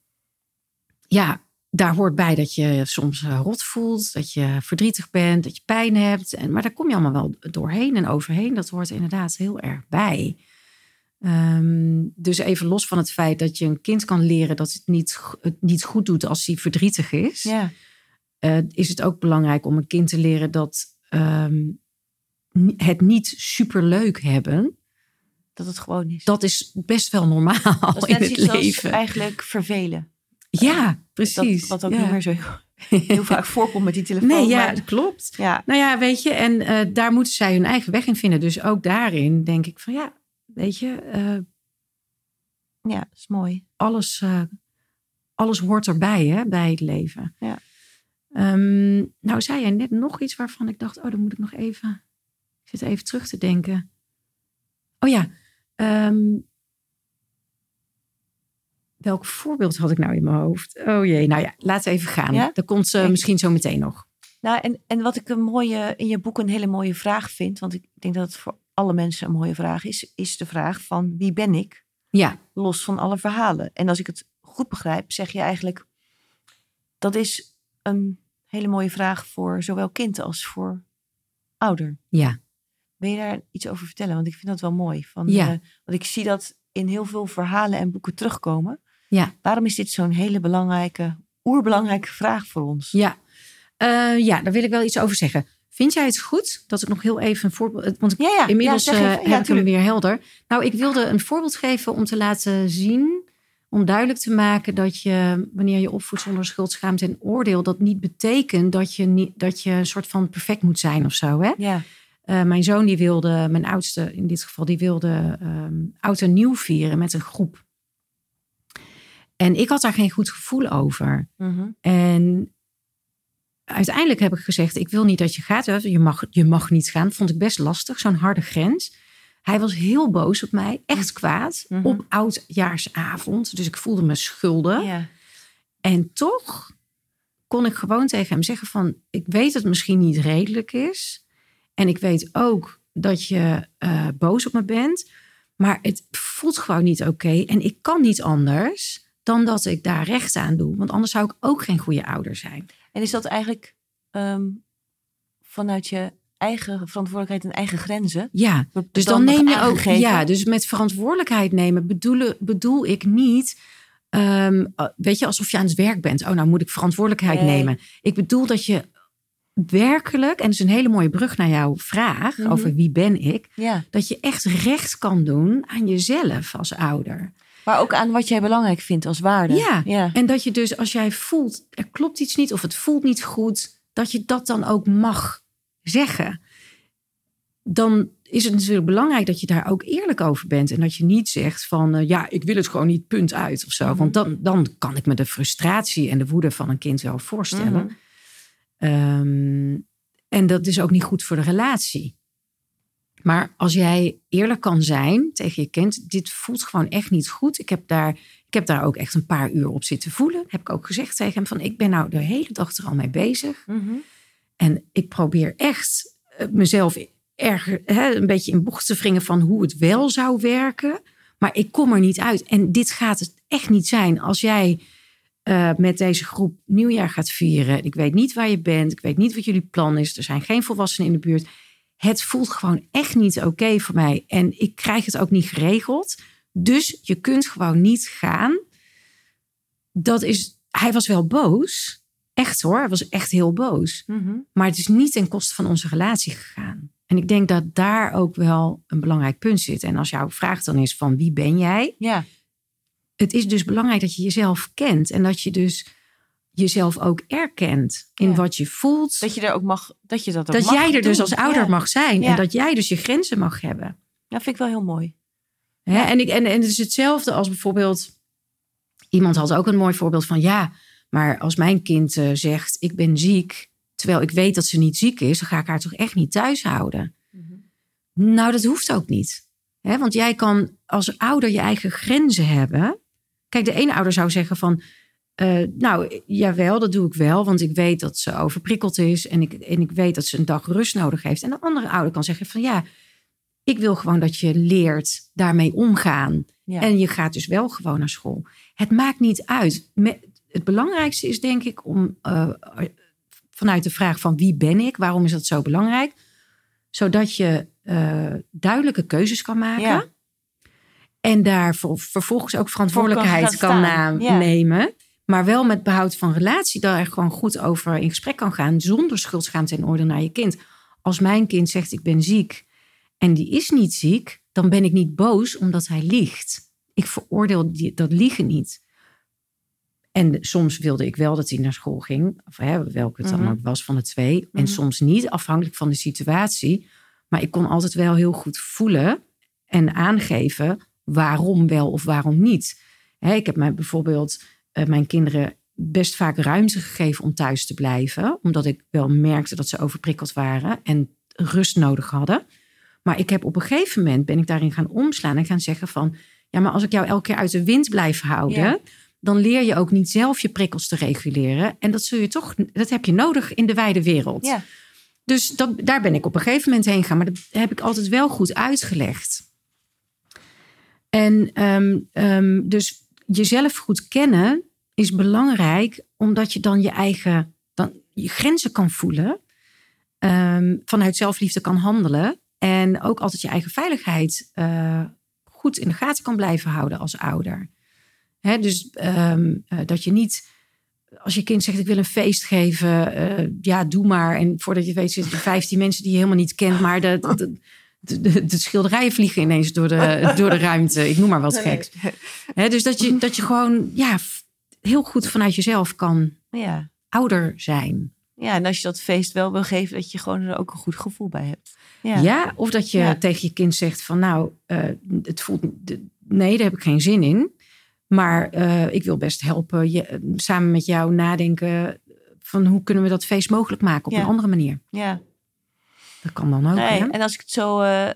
ja, daar hoort bij dat je soms eh, rot voelt, dat je verdrietig bent, dat je pijn hebt. En, maar daar kom je allemaal wel doorheen en overheen. Dat hoort er inderdaad heel erg bij. Ehm, dus even los van het feit dat je een kind kan leren dat het niet, het niet goed doet als hij verdrietig is, Ja, eh, is het ook belangrijk om een kind te leren dat ehm, het niet superleuk hebben, dat het gewoon is. dat is best wel normaal Dat is in het iets als leven. eigenlijk vervelen. Ja, precies. Dat, wat ook ja. niet meer zo heel vaak voorkomt met die telefoon. Nee, ja, maar- dat klopt. ja, Nou ja, weet je, en eh, daar moeten zij hun eigen weg in vinden. Dus ook daarin denk ik van ja, weet je, eh, ja, dat is mooi. alles, eh, alles hoort erbij hè, bij het leven. Ja. Ehm, nou, zei jij net nog iets waarvan ik dacht, oh, dan moet ik nog even, ik zit even terug te denken. Oh ja, ehm, welk voorbeeld had ik nou in mijn hoofd? Oh jee, nou ja, laten we even gaan. Ja? Dat komt ze Ik- misschien zo meteen nog. Nou, en, en wat ik een mooie in je boek een hele mooie vraag vind, want ik denk dat het voor alle mensen een mooie vraag is, is de vraag van wie ben ik, Ja, los van alle verhalen. En als ik het goed begrijp, zeg je eigenlijk, dat is een hele mooie vraag voor zowel kind als voor ouder. ja. Wil je daar iets over vertellen? Want ik vind dat wel mooi. Van, Ja. eh, want ik zie dat in heel veel verhalen en boeken terugkomen. Ja. Waarom is dit zo'n hele belangrijke, oerbelangrijke vraag voor ons? Ja. Eh, ja, daar wil ik wel iets over zeggen. Vind jij het goed dat ik nog heel even een voorbeeld... Want Ja, ja. inmiddels ja, eh, even. heb ik hem weer helder. Nou, ik wilde een voorbeeld geven om te laten zien... om duidelijk te maken dat je, wanneer je opvoedt zonder schuld, schaamte en oordeel... dat niet betekent dat je, niet, dat je een soort van perfect moet zijn of zo. Hè? Ja, Eh, mijn zoon die wilde, mijn oudste in dit geval, die wilde ehm oud en nieuw vieren met een groep. En ik had daar geen goed gevoel over. mhm. En uiteindelijk heb ik gezegd: Ik wil niet dat je gaat. Je mag, je mag niet gaan. Vond ik best lastig, zo'n harde grens. Hij was heel boos op mij, echt kwaad, Mhm. op oudjaarsavond. Dus ik voelde me schuldig. En toch kon ik gewoon tegen hem zeggen: van, Ik weet dat het misschien niet redelijk is. En ik weet ook dat je eh, boos op me bent. Maar het voelt gewoon niet oké. En ik kan niet anders dan dat ik daar recht aan doe. Want anders zou ik ook geen goede ouder zijn. En is dat eigenlijk ehm, vanuit je eigen verantwoordelijkheid en eigen grenzen? Ja, dus dan, neem je ook. Ja, dus met verantwoordelijkheid nemen bedoel, bedoel ik niet. ehm, eh, weet je, alsof je aan het werk bent. Oh, nou moet ik verantwoordelijkheid Nee. nemen. Ik bedoel dat je werkelijk, en dat is een hele mooie brug naar jouw vraag Mhm. over wie ben ik, Ja, dat je echt recht kan doen aan jezelf als ouder. maar ook aan wat jij belangrijk vindt als waarde. Ja. ja. En dat je dus als jij voelt, er klopt iets niet of het voelt niet goed, dat je dat dan ook mag zeggen. Dan is het natuurlijk belangrijk dat je daar ook eerlijk over bent. En dat je niet zegt van eh, ja, ik wil het gewoon niet, punt uit of zo. Mhm. Want dan, dan kan ik me de frustratie en de woede van een kind wel voorstellen. Mhm. Ehm, en dat is ook niet goed voor de relatie. Maar als jij eerlijk kan zijn tegen je kind, dit voelt gewoon echt niet goed. Ik heb daar, ik heb daar ook echt een paar uur op zitten voelen. Heb ik ook gezegd tegen hem van, ik ben nou de hele dag er al mee bezig. Mhm. En ik probeer echt eh, mezelf erger, hè, een beetje in bocht te wringen van hoe het wel zou werken. Maar ik kom er niet uit. En dit gaat het echt niet zijn als jij eh, met deze groep nieuwjaar gaat vieren. Ik weet niet waar je bent. Ik weet niet wat jullie plan is. Er zijn geen volwassenen in de buurt. Het voelt gewoon echt niet oké voor mij. En ik krijg het ook niet geregeld. Dus je kunt gewoon niet gaan. Dat is, hij was wel boos. Echt hoor, hij was echt heel boos. Mhm. Maar het is niet ten koste van onze relatie gegaan. En ik denk dat daar ook wel een belangrijk punt zit. En als jouw vraag dan is van wie ben jij? Ja, Het is dus belangrijk dat je jezelf kent. En dat je dus jezelf ook erkent in Ja. wat je voelt. dat je er ook mag, dat je dat ook dat mag jij er dus als ouder Ja. mag zijn. Ja. En dat jij dus je grenzen mag hebben. Dat vind ik wel heel mooi. Hè? En, ik, en, en het is hetzelfde als bijvoorbeeld... Iemand had ook een mooi voorbeeld van... Ja, maar als mijn kind eh, zegt ik ben ziek... terwijl ik weet dat ze niet ziek is... dan ga ik haar toch echt niet thuis houden. Nou, dat hoeft ook niet. Hè? Want jij kan als ouder je eigen grenzen hebben. Kijk, de ene ouder zou zeggen van... eh, nou, jawel, dat doe ik wel. Want ik weet dat ze overprikkeld is. En ik, en ik weet dat ze een dag rust nodig heeft. En de andere ouder kan zeggen van... ja, ik wil gewoon dat je leert daarmee omgaan. Ja. En je gaat dus wel gewoon naar school. Het maakt niet uit. Het belangrijkste is denk ik om eh, vanuit de vraag van wie ben ik? Waarom is dat zo belangrijk? Zodat je eh, duidelijke keuzes kan maken. Ja. En daar ver- vervolgens ook verantwoordelijkheid kan. Ja. nanemen. Maar wel met behoud van relatie daar gewoon goed over in gesprek kan gaan. Zonder schuldschaamte en oordeel naar je kind. Als mijn kind zegt ik ben ziek en die is niet ziek. Dan ben ik niet boos omdat hij liegt. Ik veroordeel die, dat liegen niet. En soms wilde ik wel dat hij naar school ging. Of hè, welke het dan Mhm. ook was van de twee. En Mhm. soms niet, afhankelijk van de situatie. Maar ik kon altijd wel heel goed voelen en aangeven waarom wel of waarom niet. Hè, ik heb mij bijvoorbeeld eh, mijn kinderen best vaak ruimte gegeven om thuis te blijven. Omdat ik wel merkte dat ze overprikkeld waren en rust nodig hadden. Maar ik heb op een gegeven moment ben ik daarin gaan omslaan en gaan zeggen van... ja, maar als ik jou elke keer uit de wind blijf houden... Ja. dan leer je ook niet zelf je prikkels te reguleren. En dat, zul je toch, dat heb je nodig in de wijde wereld. Ja. Dus dat, daar ben ik op een gegeven moment heen gegaan. Maar dat heb ik altijd wel goed uitgelegd. En ehm, ehm, dus jezelf goed kennen is belangrijk, omdat je dan je eigen dan je grenzen kan voelen. ehm, vanuit zelfliefde kan handelen. En ook altijd je eigen veiligheid eh, goed in de gaten kan blijven houden als ouder. Dus eh, dat je niet, als je kind zegt ik wil een feest geven, eh, ja doe maar. En voordat je weet zitten er 15 mensen die je helemaal niet kent, maar de, de, de, de schilderijen vliegen ineens door de, door de ruimte. Ik noem maar wat geks. Dus dat je, dat je gewoon ja, heel goed vanuit jezelf kan Ja. ouder zijn. ja, en als je dat feest wel wil geven, dat je gewoon er ook een goed gevoel bij hebt. Ja. Ja. of dat je Ja. tegen je kind zegt van nou, eh, het voelt, nee, daar heb ik geen zin in. Maar eh, ik wil best helpen, je, eh, samen met jou nadenken van hoe kunnen we dat feest mogelijk maken op een andere manier. ja. Dat kan dan ook. Nee, hè? en als ik het zo eh,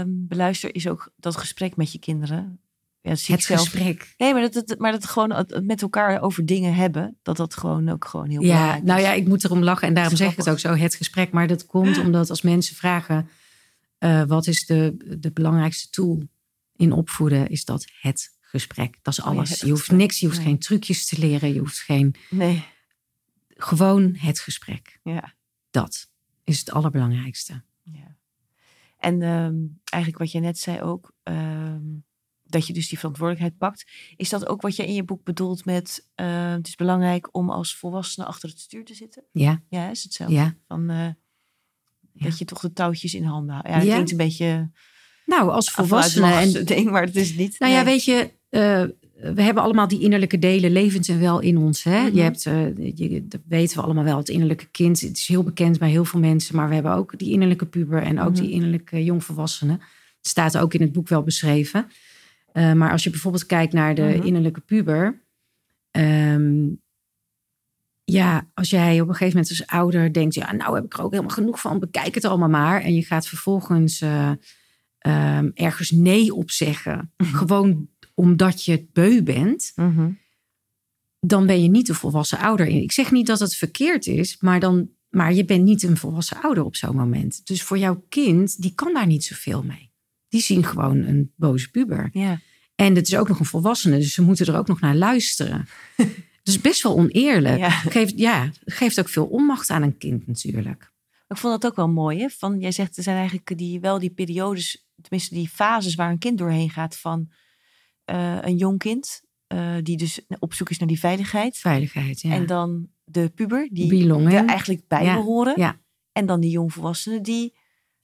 ehm, beluister, is ook dat gesprek met je kinderen. Ja, Het zelf. gesprek. Nee, maar dat, het, maar dat gewoon het- met elkaar over dingen hebben, dat dat gewoon ook gewoon heel Ja, belangrijk is. nou ja, ik moet erom lachen en daarom zeg ik het ook zo, het gesprek. Maar dat komt omdat als mensen vragen, eh, wat is de, de belangrijkste tool in opvoeden, is dat het gesprek. Dat is Oh ja, alles. je hoeft gesprek. niks, je hoeft Nee. geen trucjes te leren, je hoeft geen, Nee, gewoon het gesprek. ja. Dat is het allerbelangrijkste. ja. En ehm, eigenlijk wat jij net zei ook, ehm, dat je dus die verantwoordelijkheid pakt. Is dat ook wat je in je boek bedoelt met, eh, het is belangrijk om als volwassene achter het stuur te zitten? Ja, Ja, is hetzelfde. ja. Van, eh, Ja. Dat je toch de touwtjes in handen houdt. Ja, dat Ja. klinkt een beetje Nou, als volwassenen volwassenen. En, ding, maar het is niet. nou ja, weet je, eh, we hebben allemaal die innerlijke delen levend en wel in ons. Hè? Mhm. Je hebt, eh, je, dat weten we allemaal wel, het innerlijke kind. Het is heel bekend bij heel veel mensen, maar we hebben ook die innerlijke puber en ook Mhm. die innerlijke jongvolwassene. Het staat ook in het boek wel beschreven. Eh, maar als je bijvoorbeeld kijkt naar de Mhm. innerlijke puber, ehm, ja, als jij op een gegeven moment als ouder denkt, ja, nou heb ik er ook helemaal genoeg van, bekijk het allemaal maar. En je gaat vervolgens uh, um, ergens nee op zeggen, Mhm. gewoon omdat je het beu bent, dan ben je niet de volwassen ouder. Ik zeg niet dat het verkeerd is, maar, dan, maar je bent niet een volwassen ouder op zo'n moment. Dus voor jouw kind, die kan daar niet zoveel mee. Die zien gewoon een boze puber. Ja. En het is ook nog een volwassene, dus ze moeten er ook nog naar luisteren. dus best wel oneerlijk. Ja. Geeft, ja, geeft ook veel onmacht aan een kind natuurlijk. Ik vond dat ook wel mooi. Hè? Van, jij zegt er zijn eigenlijk die, wel die periodes, tenminste die fases waar een kind doorheen gaat van eh, een jong kind, eh, die dus op zoek is naar die veiligheid. Veiligheid, ja. En dan de puber, die er eigenlijk bij Ja, wil horen. ja. En dan die jongvolwassenen die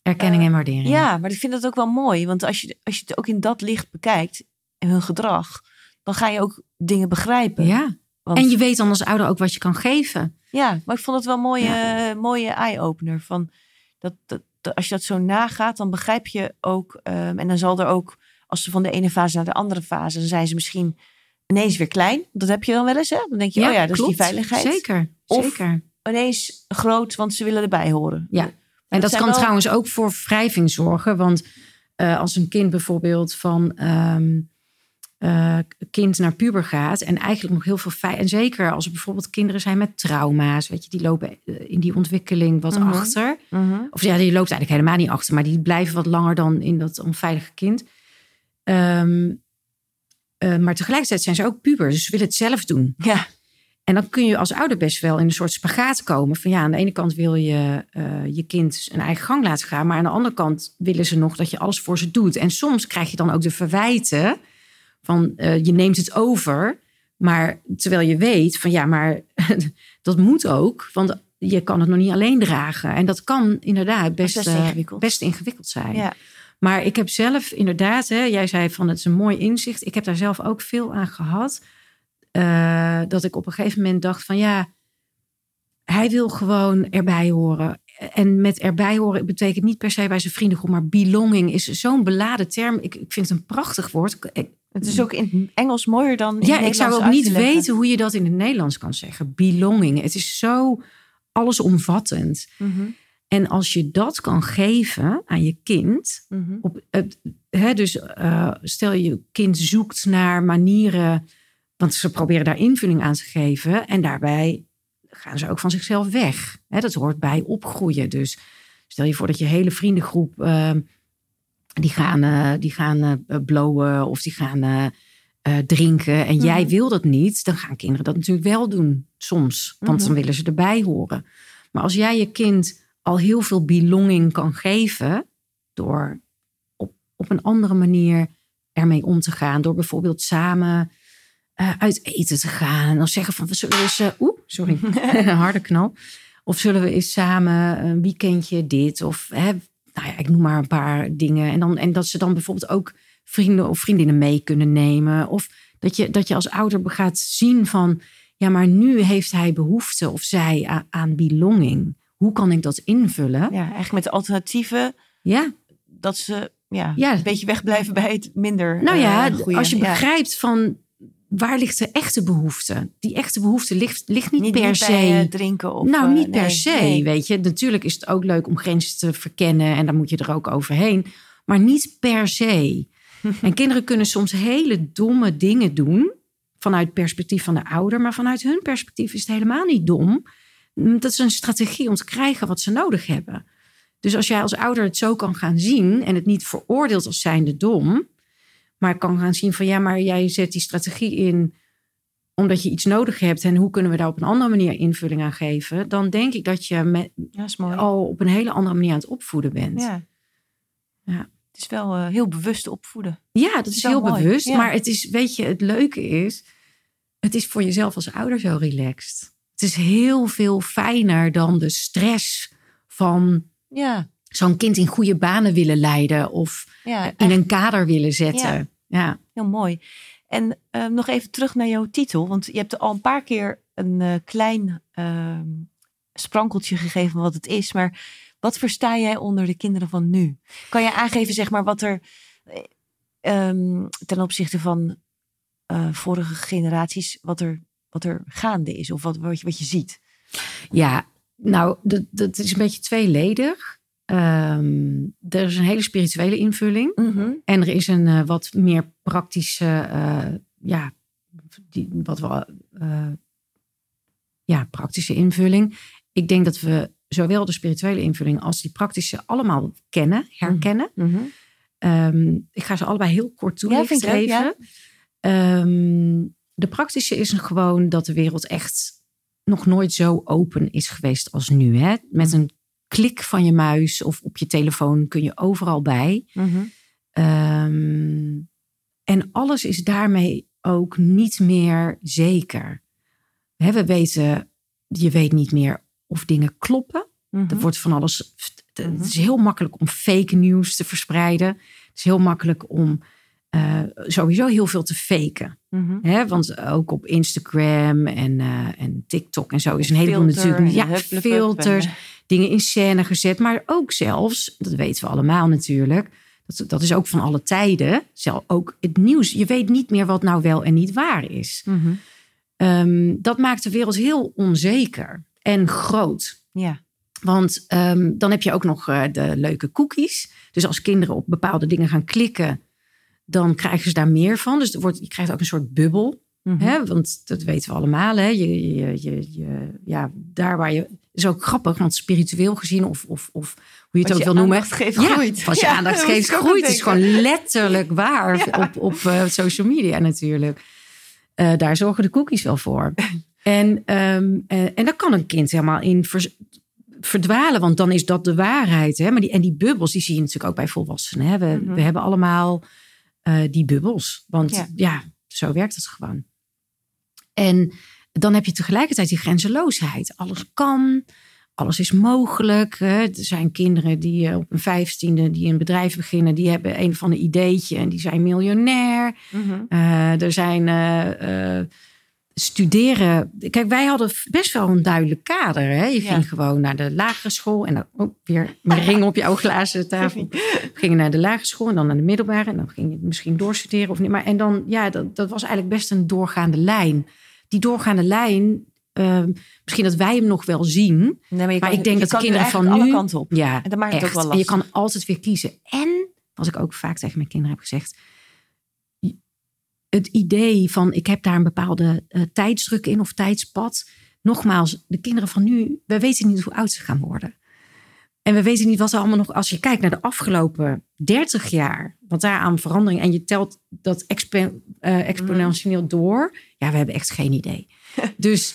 Erkenning eh, en waardering. Ja, maar ik vind dat ook wel mooi. Want als je, als je het ook in dat licht bekijkt, en hun gedrag, dan ga je ook dingen begrijpen. ja. Want, En je weet dan als ouder ook wat je kan geven. Ja, maar ik vond het wel een mooie, mooie eye-opener. Van dat, dat, dat- als je dat zo nagaat, dan begrijp je ook. ehm, en dan zal er ook, als ze van de ene fase naar de andere fase, dan zijn ze misschien ineens weer klein. Dat heb je dan wel eens, hè? Dan denk je, oh ja, dat is die veiligheid. Zeker, Of- zeker. Ineens groot, want ze willen erbij horen. Ja. En dat, kan wel- trouwens ook voor wrijving zorgen. Want eh, als een kind bijvoorbeeld van ehm, eh, kind naar puber gaat en eigenlijk nog heel veel fijn. En zeker als er bijvoorbeeld kinderen zijn met trauma's, weet je, die lopen eh, in die ontwikkeling wat Mhm. achter. Of ja, die loopt eigenlijk helemaal niet achter, maar die blijven wat langer dan in dat onveilige kind. Ehm, eh, maar tegelijkertijd zijn ze ook puber, dus ze willen het zelf doen. Ja, En dan kun je als ouder best wel in een soort spagaat komen. Van ja, aan de ene kant wil je eh, je kind een eigen gang laten gaan. Maar aan de andere kant willen ze nog dat je alles voor ze doet. En soms krijg je dan ook de verwijten van eh, je neemt het over. Maar terwijl je weet van ja, maar dat moet ook. Want je kan het nog niet alleen dragen. En dat kan inderdaad best, best ingewikkeld. best ingewikkeld zijn. ja. Maar ik heb zelf inderdaad, hè, jij zei van het is een mooi inzicht. Ik heb daar zelf ook veel aan gehad. Eh, dat ik op een gegeven moment dacht van ja, hij wil gewoon erbij horen. En met erbij horen betekent niet per se bij zijn vriendengroep, maar belonging is zo'n beladen term. Ik, ik vind het een prachtig woord. Ik- Het is ook in het Engels mooier dan in ja, het ik zou Nederlands ook niet weten hoe je dat in het Nederlands kan zeggen. Belonging. Het is zo allesomvattend. Mhm, En als je dat kan geven aan je kind, mhm. op het, hè, dus eh, stel je kind zoekt naar manieren, want ze proberen daar invulling aan te geven en daarbij gaan ze ook van zichzelf weg. Hè, dat hoort bij opgroeien. Dus stel je voor dat je hele vriendengroep eh, die gaan, eh, die gaan eh, blowen of die gaan drinken en jij Mhm. wil dat niet, dan gaan kinderen dat natuurlijk wel doen soms, want Mhm. dan willen ze erbij horen. Maar als jij je kind al heel veel belonging kan geven door op, op een andere manier ermee om te gaan, door bijvoorbeeld samen eh, uit eten te gaan en dan zeggen van we zullen eens, eh, oeh, sorry, een harde knal, of zullen we eens samen een weekendje dit of hè, nou ja, ik noem maar een paar dingen. En dan en dat ze dan bijvoorbeeld ook vrienden of vriendinnen mee kunnen nemen. Of dat je dat je als ouder gaat zien van ja, maar nu heeft hij behoefte of zij aan, aan belonging. Hoe kan ik dat invullen? Ja, eigenlijk met de alternatieven Ja, dat ze ja, Ja. een beetje wegblijven bij het minder nou ja, eh, als je begrijpt van waar ligt de echte behoefte? Die echte behoefte ligt, ligt niet, niet, per niet se. bij, drinken of nou, eh, niet per nee, se, nee. weet je. Natuurlijk is het ook leuk om grenzen te verkennen en dan moet je er ook overheen. Maar niet per se. en kinderen kunnen soms hele domme dingen doen vanuit het perspectief van de ouder, maar vanuit hun perspectief is het helemaal niet dom. Mm, Dat is een strategie om te krijgen wat ze nodig hebben. Dus als jij als ouder het zo kan gaan zien en het niet veroordeelt als zijnde dom, maar kan gaan zien van ja, maar jij zet die strategie in omdat je iets nodig hebt en hoe kunnen we daar op een andere manier invulling aan geven, dan denk ik dat je met, Ja, al op een hele andere manier aan het opvoeden bent. Ja. Ja. Het is wel eh, heel bewust opvoeden. Ja, dat is heel mooi, bewust. ja. Maar het is, weet je, het leuke is, het is voor jezelf als ouder zo relaxed. Het is heel veel fijner dan de stress van Ja, zo'n kind in goede banen willen leiden of ja in een kader willen zetten. Ja. Ja, heel mooi. En eh, nog even terug naar jouw titel. Want je hebt al een paar keer een eh, klein ehm, sprankeltje gegeven van wat het is. Maar wat versta jij onder de kinderen van nu? Kan je aangeven, zeg maar, wat er eh, ehm, ten opzichte van eh, vorige generaties, wat er wat er gaande is of wat, wat, je, wat je ziet? Ja, nou, dat, dat is een beetje tweeledig. Ehm, er is een hele spirituele invulling. En er is een eh, wat meer praktische, eh, ja, die, wat wel, uh, ja, praktische invulling. Ik denk dat we zowel de spirituele invulling als die praktische allemaal kennen, herkennen. Mhm. Ehm, ik ga ze allebei heel kort toelichten ja, ehm, de praktische is gewoon dat de wereld echt nog nooit zo open is geweest als nu. Hè? Met een klik van je muis of op je telefoon kun je overal bij. Mhm. Ehm, en alles is daarmee ook niet meer zeker. we weten, je weet niet meer of dingen kloppen. Mhm. Er wordt van alles. Het is heel makkelijk om fake nieuws te verspreiden. Het is heel makkelijk om uh, sowieso heel veel te faken. Mhm. Want ook op Instagram en, uh, en TikTok en zo is een heleboel natuurlijk. Ja, filters, dingen in scène gezet. Maar ook zelfs, dat weten we allemaal natuurlijk. Dat, dat is ook van alle tijden. Zelf, ook het nieuws. Je weet niet meer wat nou wel en niet waar is. Mhm. Um, dat maakt de wereld heel onzeker en groot. Ja. Want um, dan heb je ook nog uh, de leuke cookies. Dus als kinderen op bepaalde dingen gaan klikken, dan krijgen ze daar meer van. Dus er wordt, je krijgt ook een soort bubbel. Mm -hmm. hè? Want dat weten we allemaal. Hè? Je, je, je, je, ja, daar waar je. is ook grappig, want spiritueel gezien, of, of, of hoe je het wat ook wil noemen. Geeft, ja, groeit. Als je ja, aandacht geeft, groeit. Het is gewoon letterlijk waar Ja. op, op uh, social media natuurlijk. Uh, daar zorgen de cookies wel voor. en, um, uh, en daar kan een kind helemaal in verdwalen, want dan is dat de waarheid. Hè? Maar die, en die bubbels, die zie je natuurlijk ook bij volwassenen. Hè? We, Mhm. mm -hmm. we hebben allemaal uh, die bubbels. Want ja. ja. zo werkt het gewoon. En dan heb je tegelijkertijd die grenzeloosheid. Alles kan, alles is mogelijk. Hè? Er zijn kinderen die uh, op een vijftiende die een bedrijf beginnen, die hebben een van een ideetje en die zijn miljonair. Mm -hmm. uh, er zijn studeren. Kijk, wij hadden best wel een duidelijk kader. Hè? Je ging Ja. gewoon naar de lagere school en dan ook weer mijn ring op jouw glazen tafel. We gingen naar de lagere school en dan naar de middelbare en dan ging je misschien doorstuderen of niet. Maar en dan, ja, dat, dat was eigenlijk best een doorgaande lijn. Die doorgaande lijn, uh, misschien dat wij hem nog wel zien. Nee, maar, ik denk dat de kinderen van nu. alle kanten op. Ja, en dat maakt echt. het ook wel En je lastig. kan altijd weer kiezen. En, wat ik ook vaak tegen mijn kinderen heb gezegd. Het idee van ik heb daar een bepaalde uh, tijdsdruk in of tijdspad. Nogmaals, de kinderen van nu, we weten niet hoe oud ze gaan worden. En we weten niet wat er allemaal nog, als je kijkt naar de afgelopen 30 jaar, wat daar aan verandering en je telt dat expo, uh, exponentieel door. Ja, we hebben echt geen idee. dus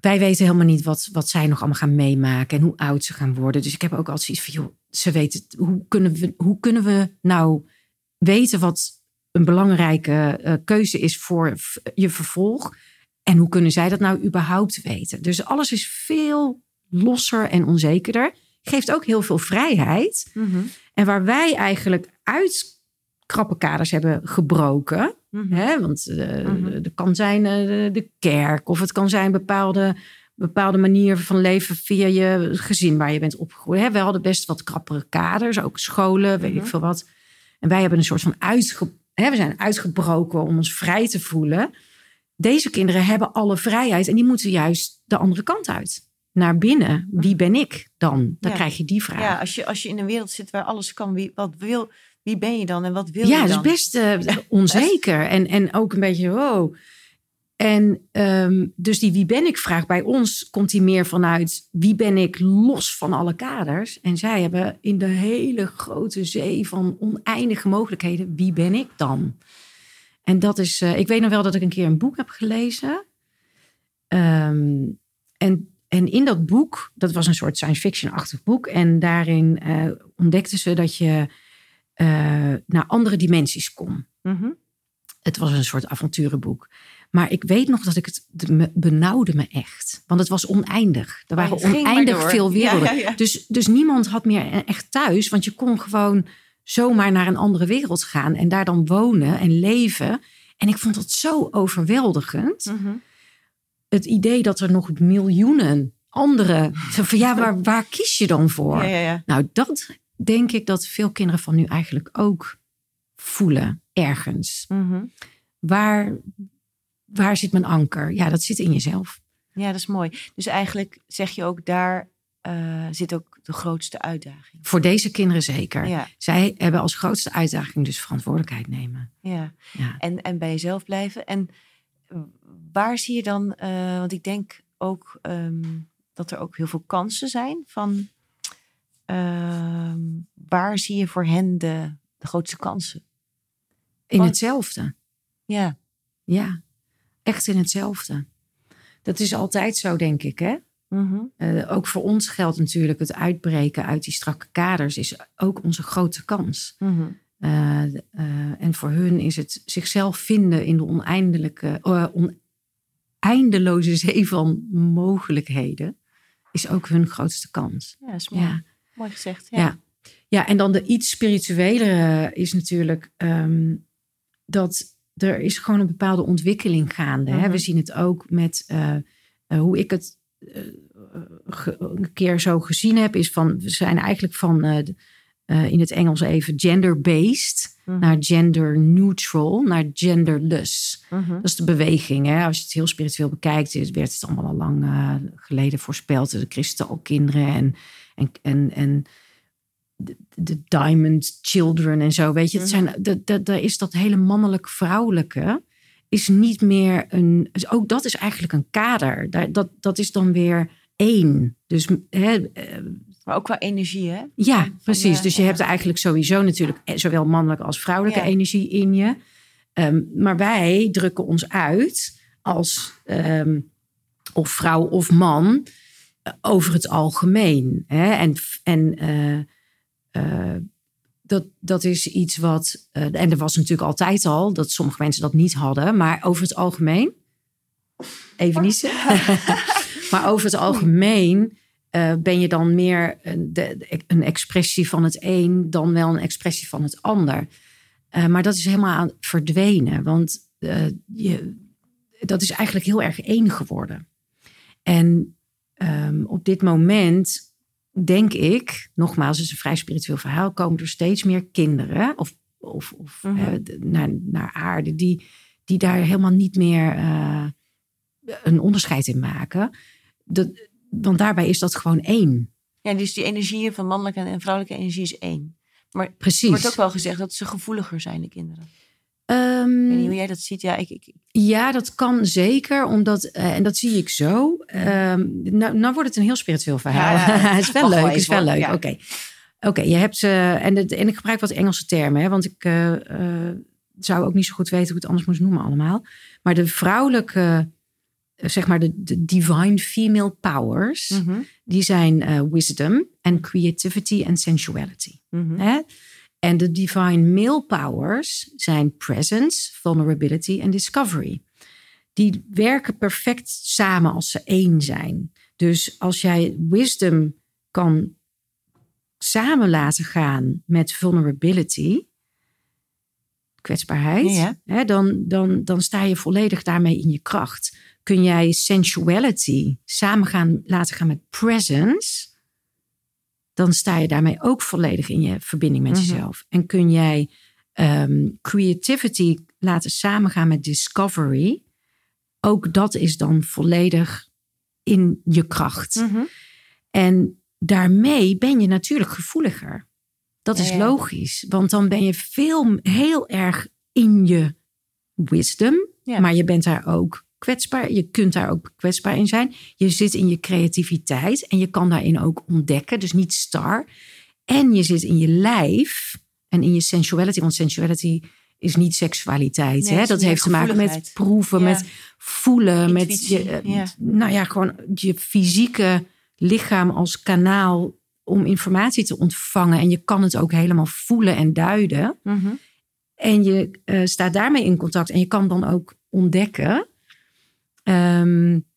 wij weten helemaal niet wat, wat zij nog allemaal gaan meemaken en hoe oud ze gaan worden. Dus ik heb ook altijd zoiets van, joh, ze weten, hoe kunnen we, hoe kunnen we nou weten wat een belangrijke uh, keuze is voor je vervolg? En hoe kunnen zij dat nou überhaupt weten? Dus alles is veel losser en onzekerder. Geeft ook heel veel vrijheid. Mm -hmm. En waar wij eigenlijk uit krappe kaders hebben gebroken. Mhm. Mm -hmm. hè, want uh, mm -hmm. het kan zijn uh, de kerk of het kan zijn bepaalde, bepaalde manier van leven via je gezin waar je bent opgegroeid. Hè, we hadden best wat krappere kaders, ook scholen, weet Mhm. ik veel wat. En wij hebben een soort van uitge, hè, we zijn uitgebroken om ons vrij te voelen. Deze kinderen hebben alle vrijheid en die moeten juist de andere kant uit. Naar binnen. Wie ben ik dan? Dan. Ja. krijg je die vraag. Ja, als je, als je in een wereld zit waar alles kan, wie, wat wil, wie ben je dan en wat wil ja, je dan? best uh, onzeker. En, en ook een beetje, wow. En um, dus die wie ben ik vraag bij ons komt die meer vanuit wie ben ik los van alle kaders. En zij hebben in de hele grote zee van oneindige mogelijkheden, wie ben ik dan? En dat is, uh, ik weet nog wel dat ik een keer een boek heb gelezen. Um, en, en in dat boek, dat was een soort science fiction-achtig boek. En daarin uh, ontdekten ze dat je uh, naar andere dimensies kon. Mm -hmm. Het was een soort avonturenboek. Maar ik weet nog dat ik het me, benauwde me echt. Want het was oneindig. Er waren oh, oneindig veel werelden. Ja, ja, ja. Dus, dus niemand had meer echt thuis. Want je kon gewoon zomaar naar een andere wereld gaan. En daar dan wonen en leven. En ik vond dat zo overweldigend. Mm -hmm. Het idee dat er nog miljoenen andere... Van, ja, waar, waar kies je dan voor? Nou, dat denk ik dat veel kinderen van nu eigenlijk ook voelen. Ergens. Mm -hmm. Waar waar zit mijn anker? Ja, dat zit in jezelf. Ja, dat is mooi. Dus eigenlijk zeg je ook daar uh, zit ook de grootste uitdaging. Voor deze kinderen zeker. Ja. Zij hebben als grootste uitdaging dus verantwoordelijkheid nemen. Ja, ja. En, en bij jezelf blijven. En waar zie je dan, uh, want ik denk ook um, dat er ook heel veel kansen zijn van uh, waar zie je voor hen de, de grootste kansen? In hetzelfde. Ja. Ja, echt in hetzelfde. Dat is altijd zo, denk ik, hè? Mm ook voor ons geldt natuurlijk het uitbreken uit die strakke kaders is ook onze grote kans. Mm en voor hun is het zichzelf vinden in de oneindige, oneindeloze zee van mogelijkheden, is ook hun grootste kans. Ja, is mooi. Ja. Mooi gezegd. Ja. ja. Ja. en dan de iets spirituelere is natuurlijk um, dat er is gewoon een bepaalde ontwikkeling gaande. hè? Mhm. We zien het ook met uh, hoe ik het uh, een keer zo gezien heb, is van we zijn eigenlijk van uh, in het Engels even gender-based mm naar gender-neutral naar genderless. Mm Dat is de beweging. Hè? Als je het heel spiritueel bekijkt, werd het allemaal al lang geleden voorspeld. De kristalkinderen en, en, en, en de, Diamond Children en zo. Weet je, het mhm. zijn, daar is dat hele mannelijk-vrouwelijke. Is niet meer een. Ook dat is eigenlijk een kader. Dat, dat, dat is dan weer één. Dus, hè, eh, maar ook qua energie, hè? Ja, precies. dus je hebt eigenlijk sowieso natuurlijk eh, zowel mannelijke als vrouwelijke energie in je. Um, maar wij drukken ons uit als um, of vrouw of man eh, over het algemeen. Hè? En, en uh, dat, dat is iets wat. Uh, en er was natuurlijk altijd al dat sommige mensen dat niet hadden, maar over het algemeen. Even niet Maar over het algemeen uh, ben je dan meer een, de, een expressie van het een dan wel een expressie van het ander. Maar dat is helemaal aan verdwenen, want je, dat is eigenlijk heel erg één geworden. En um, op dit moment denk ik, nogmaals, het is een vrij spiritueel verhaal, komen er steeds meer kinderen of, of, of mm naar, naar aarde die, die daar helemaal niet meer een onderscheid in maken. Dat, want daarbij is dat gewoon één. Ja, dus die energieën van mannelijke en vrouwelijke energie is één. Maar Precies. er wordt ook wel gezegd dat ze gevoeliger zijn, de kinderen. Um, ik weet niet hoe jij dat ziet. Ja, ik, ik, ja dat kan zeker. Omdat, uh, en dat zie ik zo. Um, nou, nou wordt het een heel spiritueel verhaal. Het is wel leuk. is wel leuk. Oké. Oké, je hebt. Uh, en, en ik gebruik wat Engelse termen, hè, want ik uh, zou ook niet zo goed weten hoe ik het anders moest noemen, allemaal. Maar de vrouwelijke zeg maar de, de divine female powers, mm-hmm. die zijn wisdom en creativity en sensuality. Mm-hmm. En de divine male powers zijn presence, vulnerability en discovery. Die werken perfect samen als ze één zijn. Dus als jij wisdom kan samen laten gaan met vulnerability, kwetsbaarheid, hè, dan, dan, dan sta je volledig daarmee in je kracht kun jij sensuality samen gaan, laten gaan met presence, dan sta je daarmee ook volledig in je verbinding met mhm. jezelf. En kun jij ehm, creativity laten samengaan met discovery, ook dat is dan volledig in je kracht. Mhm. En daarmee ben je natuurlijk gevoeliger. Dat is logisch, want dan ben je veel, heel erg in je wisdom, maar je bent daar ook kwetsbaar. Je kunt daar ook kwetsbaar in zijn. Je zit in je creativiteit en je kan daarin ook ontdekken. Dus niet star. En je zit in je lijf en in je sensuality. Want sensuality is niet seksualiteit. hè? Dat heeft te maken met proeven, met voelen, met je, eh, nou ja, gewoon je fysieke lichaam als kanaal om informatie te ontvangen. En je kan het ook helemaal voelen en duiden. Mhm. En je uh, staat daarmee in contact en je kan dan ook ontdekken Um,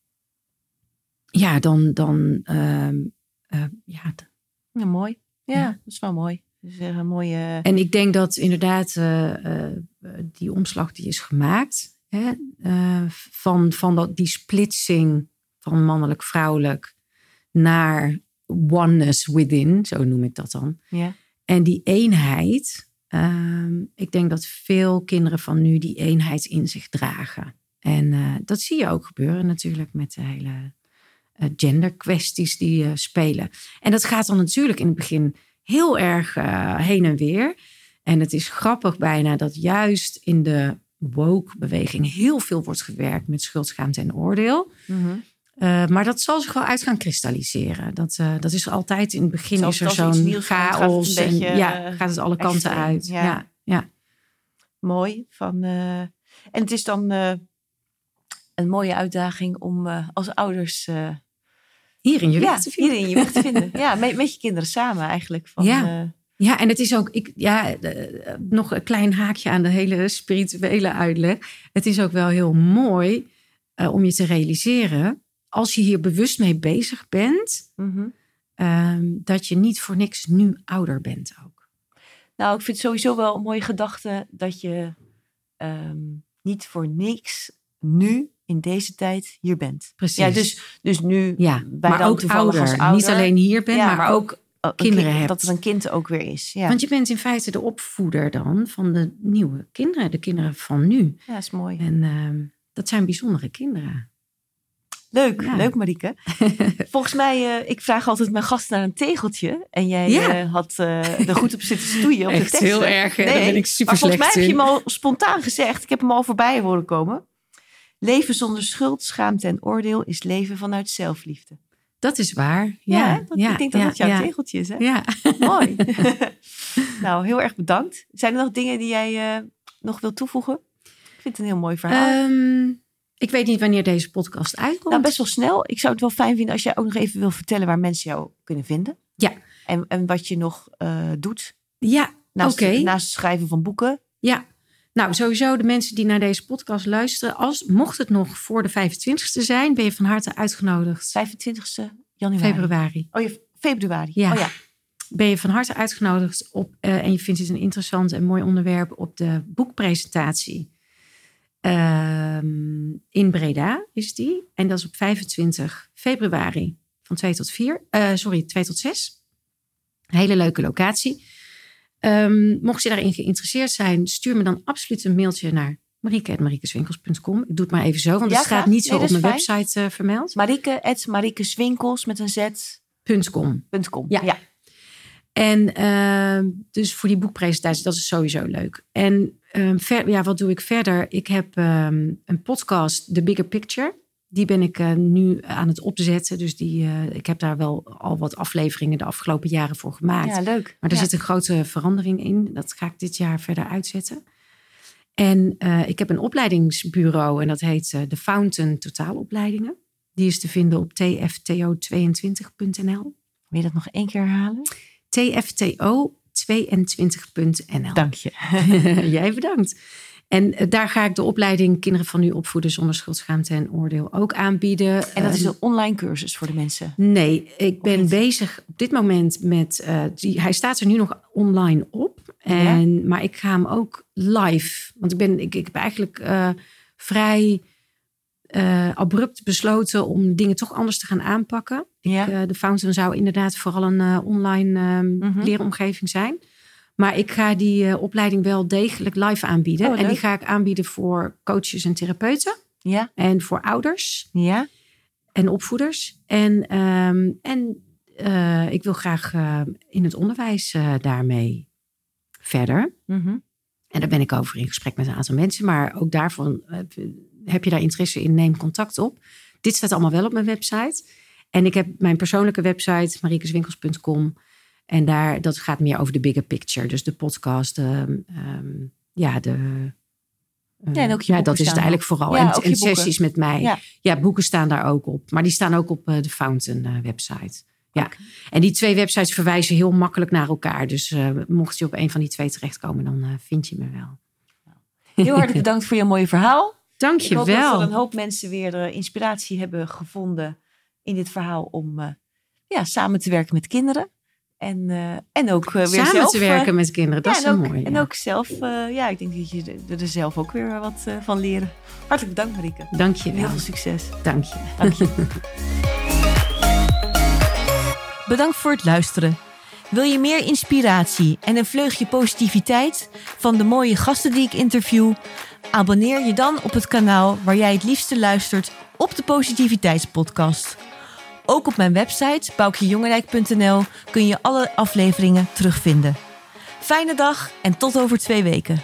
ja, dan. dan um, uh, ja. ja, mooi. Ja, ja, dat is wel mooi. Dus een mooie... En ik denk dat inderdaad uh, uh, die omslag die is gemaakt. Hè, van van dat, die splitsing van mannelijk-vrouwelijk naar oneness within, zo noem ik dat dan. Ja. En die eenheid, um, ik denk dat veel kinderen van nu die eenheid in zich dragen. En eh, dat zie je ook gebeuren natuurlijk met de hele uh, genderkwesties die uh, spelen. En dat gaat dan natuurlijk in het begin heel erg heen en weer. En het is grappig bijna dat juist in de woke-beweging heel veel wordt gewerkt met schuldschaamte en oordeel. Mhm. Uh, maar dat zal zich wel uit gaan kristalliseren. Dat, uh, dat is altijd in het begin Zelfs is er zo'n gaat chaos. een En, beetje, ja, eh, gaat het alle kanten uit. ja. Ja. Ja, Mooi. Van, eh, en het is dan eh, een mooie uitdaging om eh, als ouders eh, Hier in je ja, weg te vinden. hierin je weg te vinden. ja, met, met je kinderen samen eigenlijk. Van, Ja. eh, Ja, en het is ook, ik, ja, nog een klein haakje aan de hele spirituele uitleg. Het is ook wel heel mooi om je te realiseren, als je hier bewust mee bezig bent, mhm. ehm, dat je niet voor niks nu ouder bent ook. Nou, ik vind het sowieso wel een mooie gedachte dat je ehm, niet voor niks nu in deze tijd hier bent. Precies. Ja, dus, dus nu Ja, maar ook toevallig ouder. als ouder. Niet alleen hier bent, Ja, maar, maar ook. oh, kinderen kind- hebt. Dat er een kind ook weer is. Ja, Want je bent in feite de opvoeder dan van de nieuwe kinderen, de kinderen van nu. ja is mooi. En ehm, dat zijn bijzondere kinderen. Leuk, Ja. leuk Marieke. Volgens mij, eh, ik vraag altijd mijn gast naar een tegeltje. En jij Ja. eh, had eh, er goed op zitten stoeien op de teksten. heel erg? Daar ben ik super maar volgens mij slecht heb je hem al spontaan gezegd. Ik heb hem al voorbij horen komen. Leven zonder schuld, schaamte en oordeel is leven vanuit zelfliefde. Dat is waar. Ja, ik denk dat ja, dat jouw tegeltje is. Hè? Ja. Mooi. nou, heel erg bedankt. Zijn er nog dingen die jij eh, nog wilt toevoegen? Ik vind het een heel mooi verhaal. Ehm, ik weet niet wanneer deze podcast uitkomt. Nou, best wel snel. Ik zou het wel fijn vinden als jij ook nog even wil vertellen waar mensen jou kunnen vinden. Ja. En, en wat je nog eh, doet. Ja, oké. Naast, naast het schrijven van boeken. Ja. Nou, sowieso de mensen die naar deze podcast luisteren. Als, mocht het nog voor de 25ste zijn, ben je van harte uitgenodigd. 25 januari. Februari. Oh ja, februari. Ja. Oh ja. Ben je van harte uitgenodigd op, eh, en je vindt het een interessant en mooi onderwerp op de boekpresentatie. Ehm, in Breda is die. En dat is op 25 februari van 2 tot 4. eh, sorry, 2 tot 6. Een hele leuke locatie. Ehm, mocht je daarin geïnteresseerd zijn, stuur me dan absoluut een mailtje naar marieke.mariekeswinkels.com. Ik doe het maar even zo, want Ja, het staat niet zo Nee, op mijn fijn. website eh, vermeld. Marieke, at Mariekeswinkels met een z. .com. .com. Ja. ja. En ehm, dus voor die boekpresentatie, dat is sowieso leuk. En ehm, ver, ja, wat doe ik verder? Ik heb een podcast, The Bigger Picture. Die ben ik eh, nu aan het opzetten. Dus die, eh, ik heb daar wel al wat afleveringen de afgelopen jaren voor gemaakt. Ja, leuk. Maar er Ja. zit een grote verandering in. Dat ga ik dit jaar verder uitzetten. En eh, ik heb een opleidingsbureau en dat heet de Fountain Totaalopleidingen. Die is te vinden op tfto22.nl. Wil je dat nog één keer herhalen? tfto22.nl. Dank je. Jij bedankt. En eh, daar ga ik de opleiding Kinderen van Nu opvoeden zonder schuldschaamte en oordeel ook aanbieden. En dat is Eh, een online cursus voor de mensen. Nee, ik ben bezig op dit moment met. eh, die, hij staat er nu nog online op. En, Maar ik ga hem ook live. Want ik, ben, ik, ik heb eigenlijk eh, vrij abrupt besloten om dingen toch anders te gaan aanpakken. Ja. Eh, de Fountain zou inderdaad vooral een online ehm, Mhm. leeromgeving zijn. Maar ik ga die eh, opleiding wel degelijk live aanbieden. Oh, en die ga ik aanbieden voor coaches en therapeuten. Ja. En voor ouders Ja. en opvoeders. En, ehm, en eh, ik wil graag eh, in het onderwijs daarmee verder. Mhm. En daar ben ik over in gesprek met een aantal mensen. Maar ook daarvan heb je daar interesse in, neem contact op. Dit staat allemaal wel op mijn website. En ik heb mijn persoonlijke website, mariekeswinkels.com. En daar, dat gaat meer over de bigger picture. Dus de podcast, ehm, ehm, ja, de... eh, Ja, en ook je ja, boeken dat is het eigenlijk vooral. Ja, en sessies met mij. Ja. Ja. boeken staan daar ook op. Maar die staan ook op eh, de Fountain eh, website. Ja. En die twee websites verwijzen heel makkelijk naar elkaar. Dus mocht je op een van die twee terechtkomen, dan vind je me wel. Heel hartelijk bedankt voor je mooie verhaal. Dank Ik je hoop dat wel. er een hoop mensen weer inspiratie hebben gevonden in dit verhaal om ja, samen te werken met kinderen. En, eh, en ook eh, weer Samen zelf, te eh, werken met kinderen, dat ja, is wel ook, mooi. En ja. ook zelf, eh, ja, ik denk dat je er- zelf ook weer wat van leren. Hartelijk bedankt Marieke. Dank je En heel wel. veel succes. Dank je. Dank je. Bedankt voor het luisteren. Wil je meer inspiratie en een vleugje positiviteit van de mooie gasten die ik interview? Abonneer je dan op het kanaal waar jij het liefste luistert op de Positiviteitspodcast. Ook op mijn website boukjejongerijk.nl kun je alle afleveringen terugvinden. Fijne dag en tot over twee weken.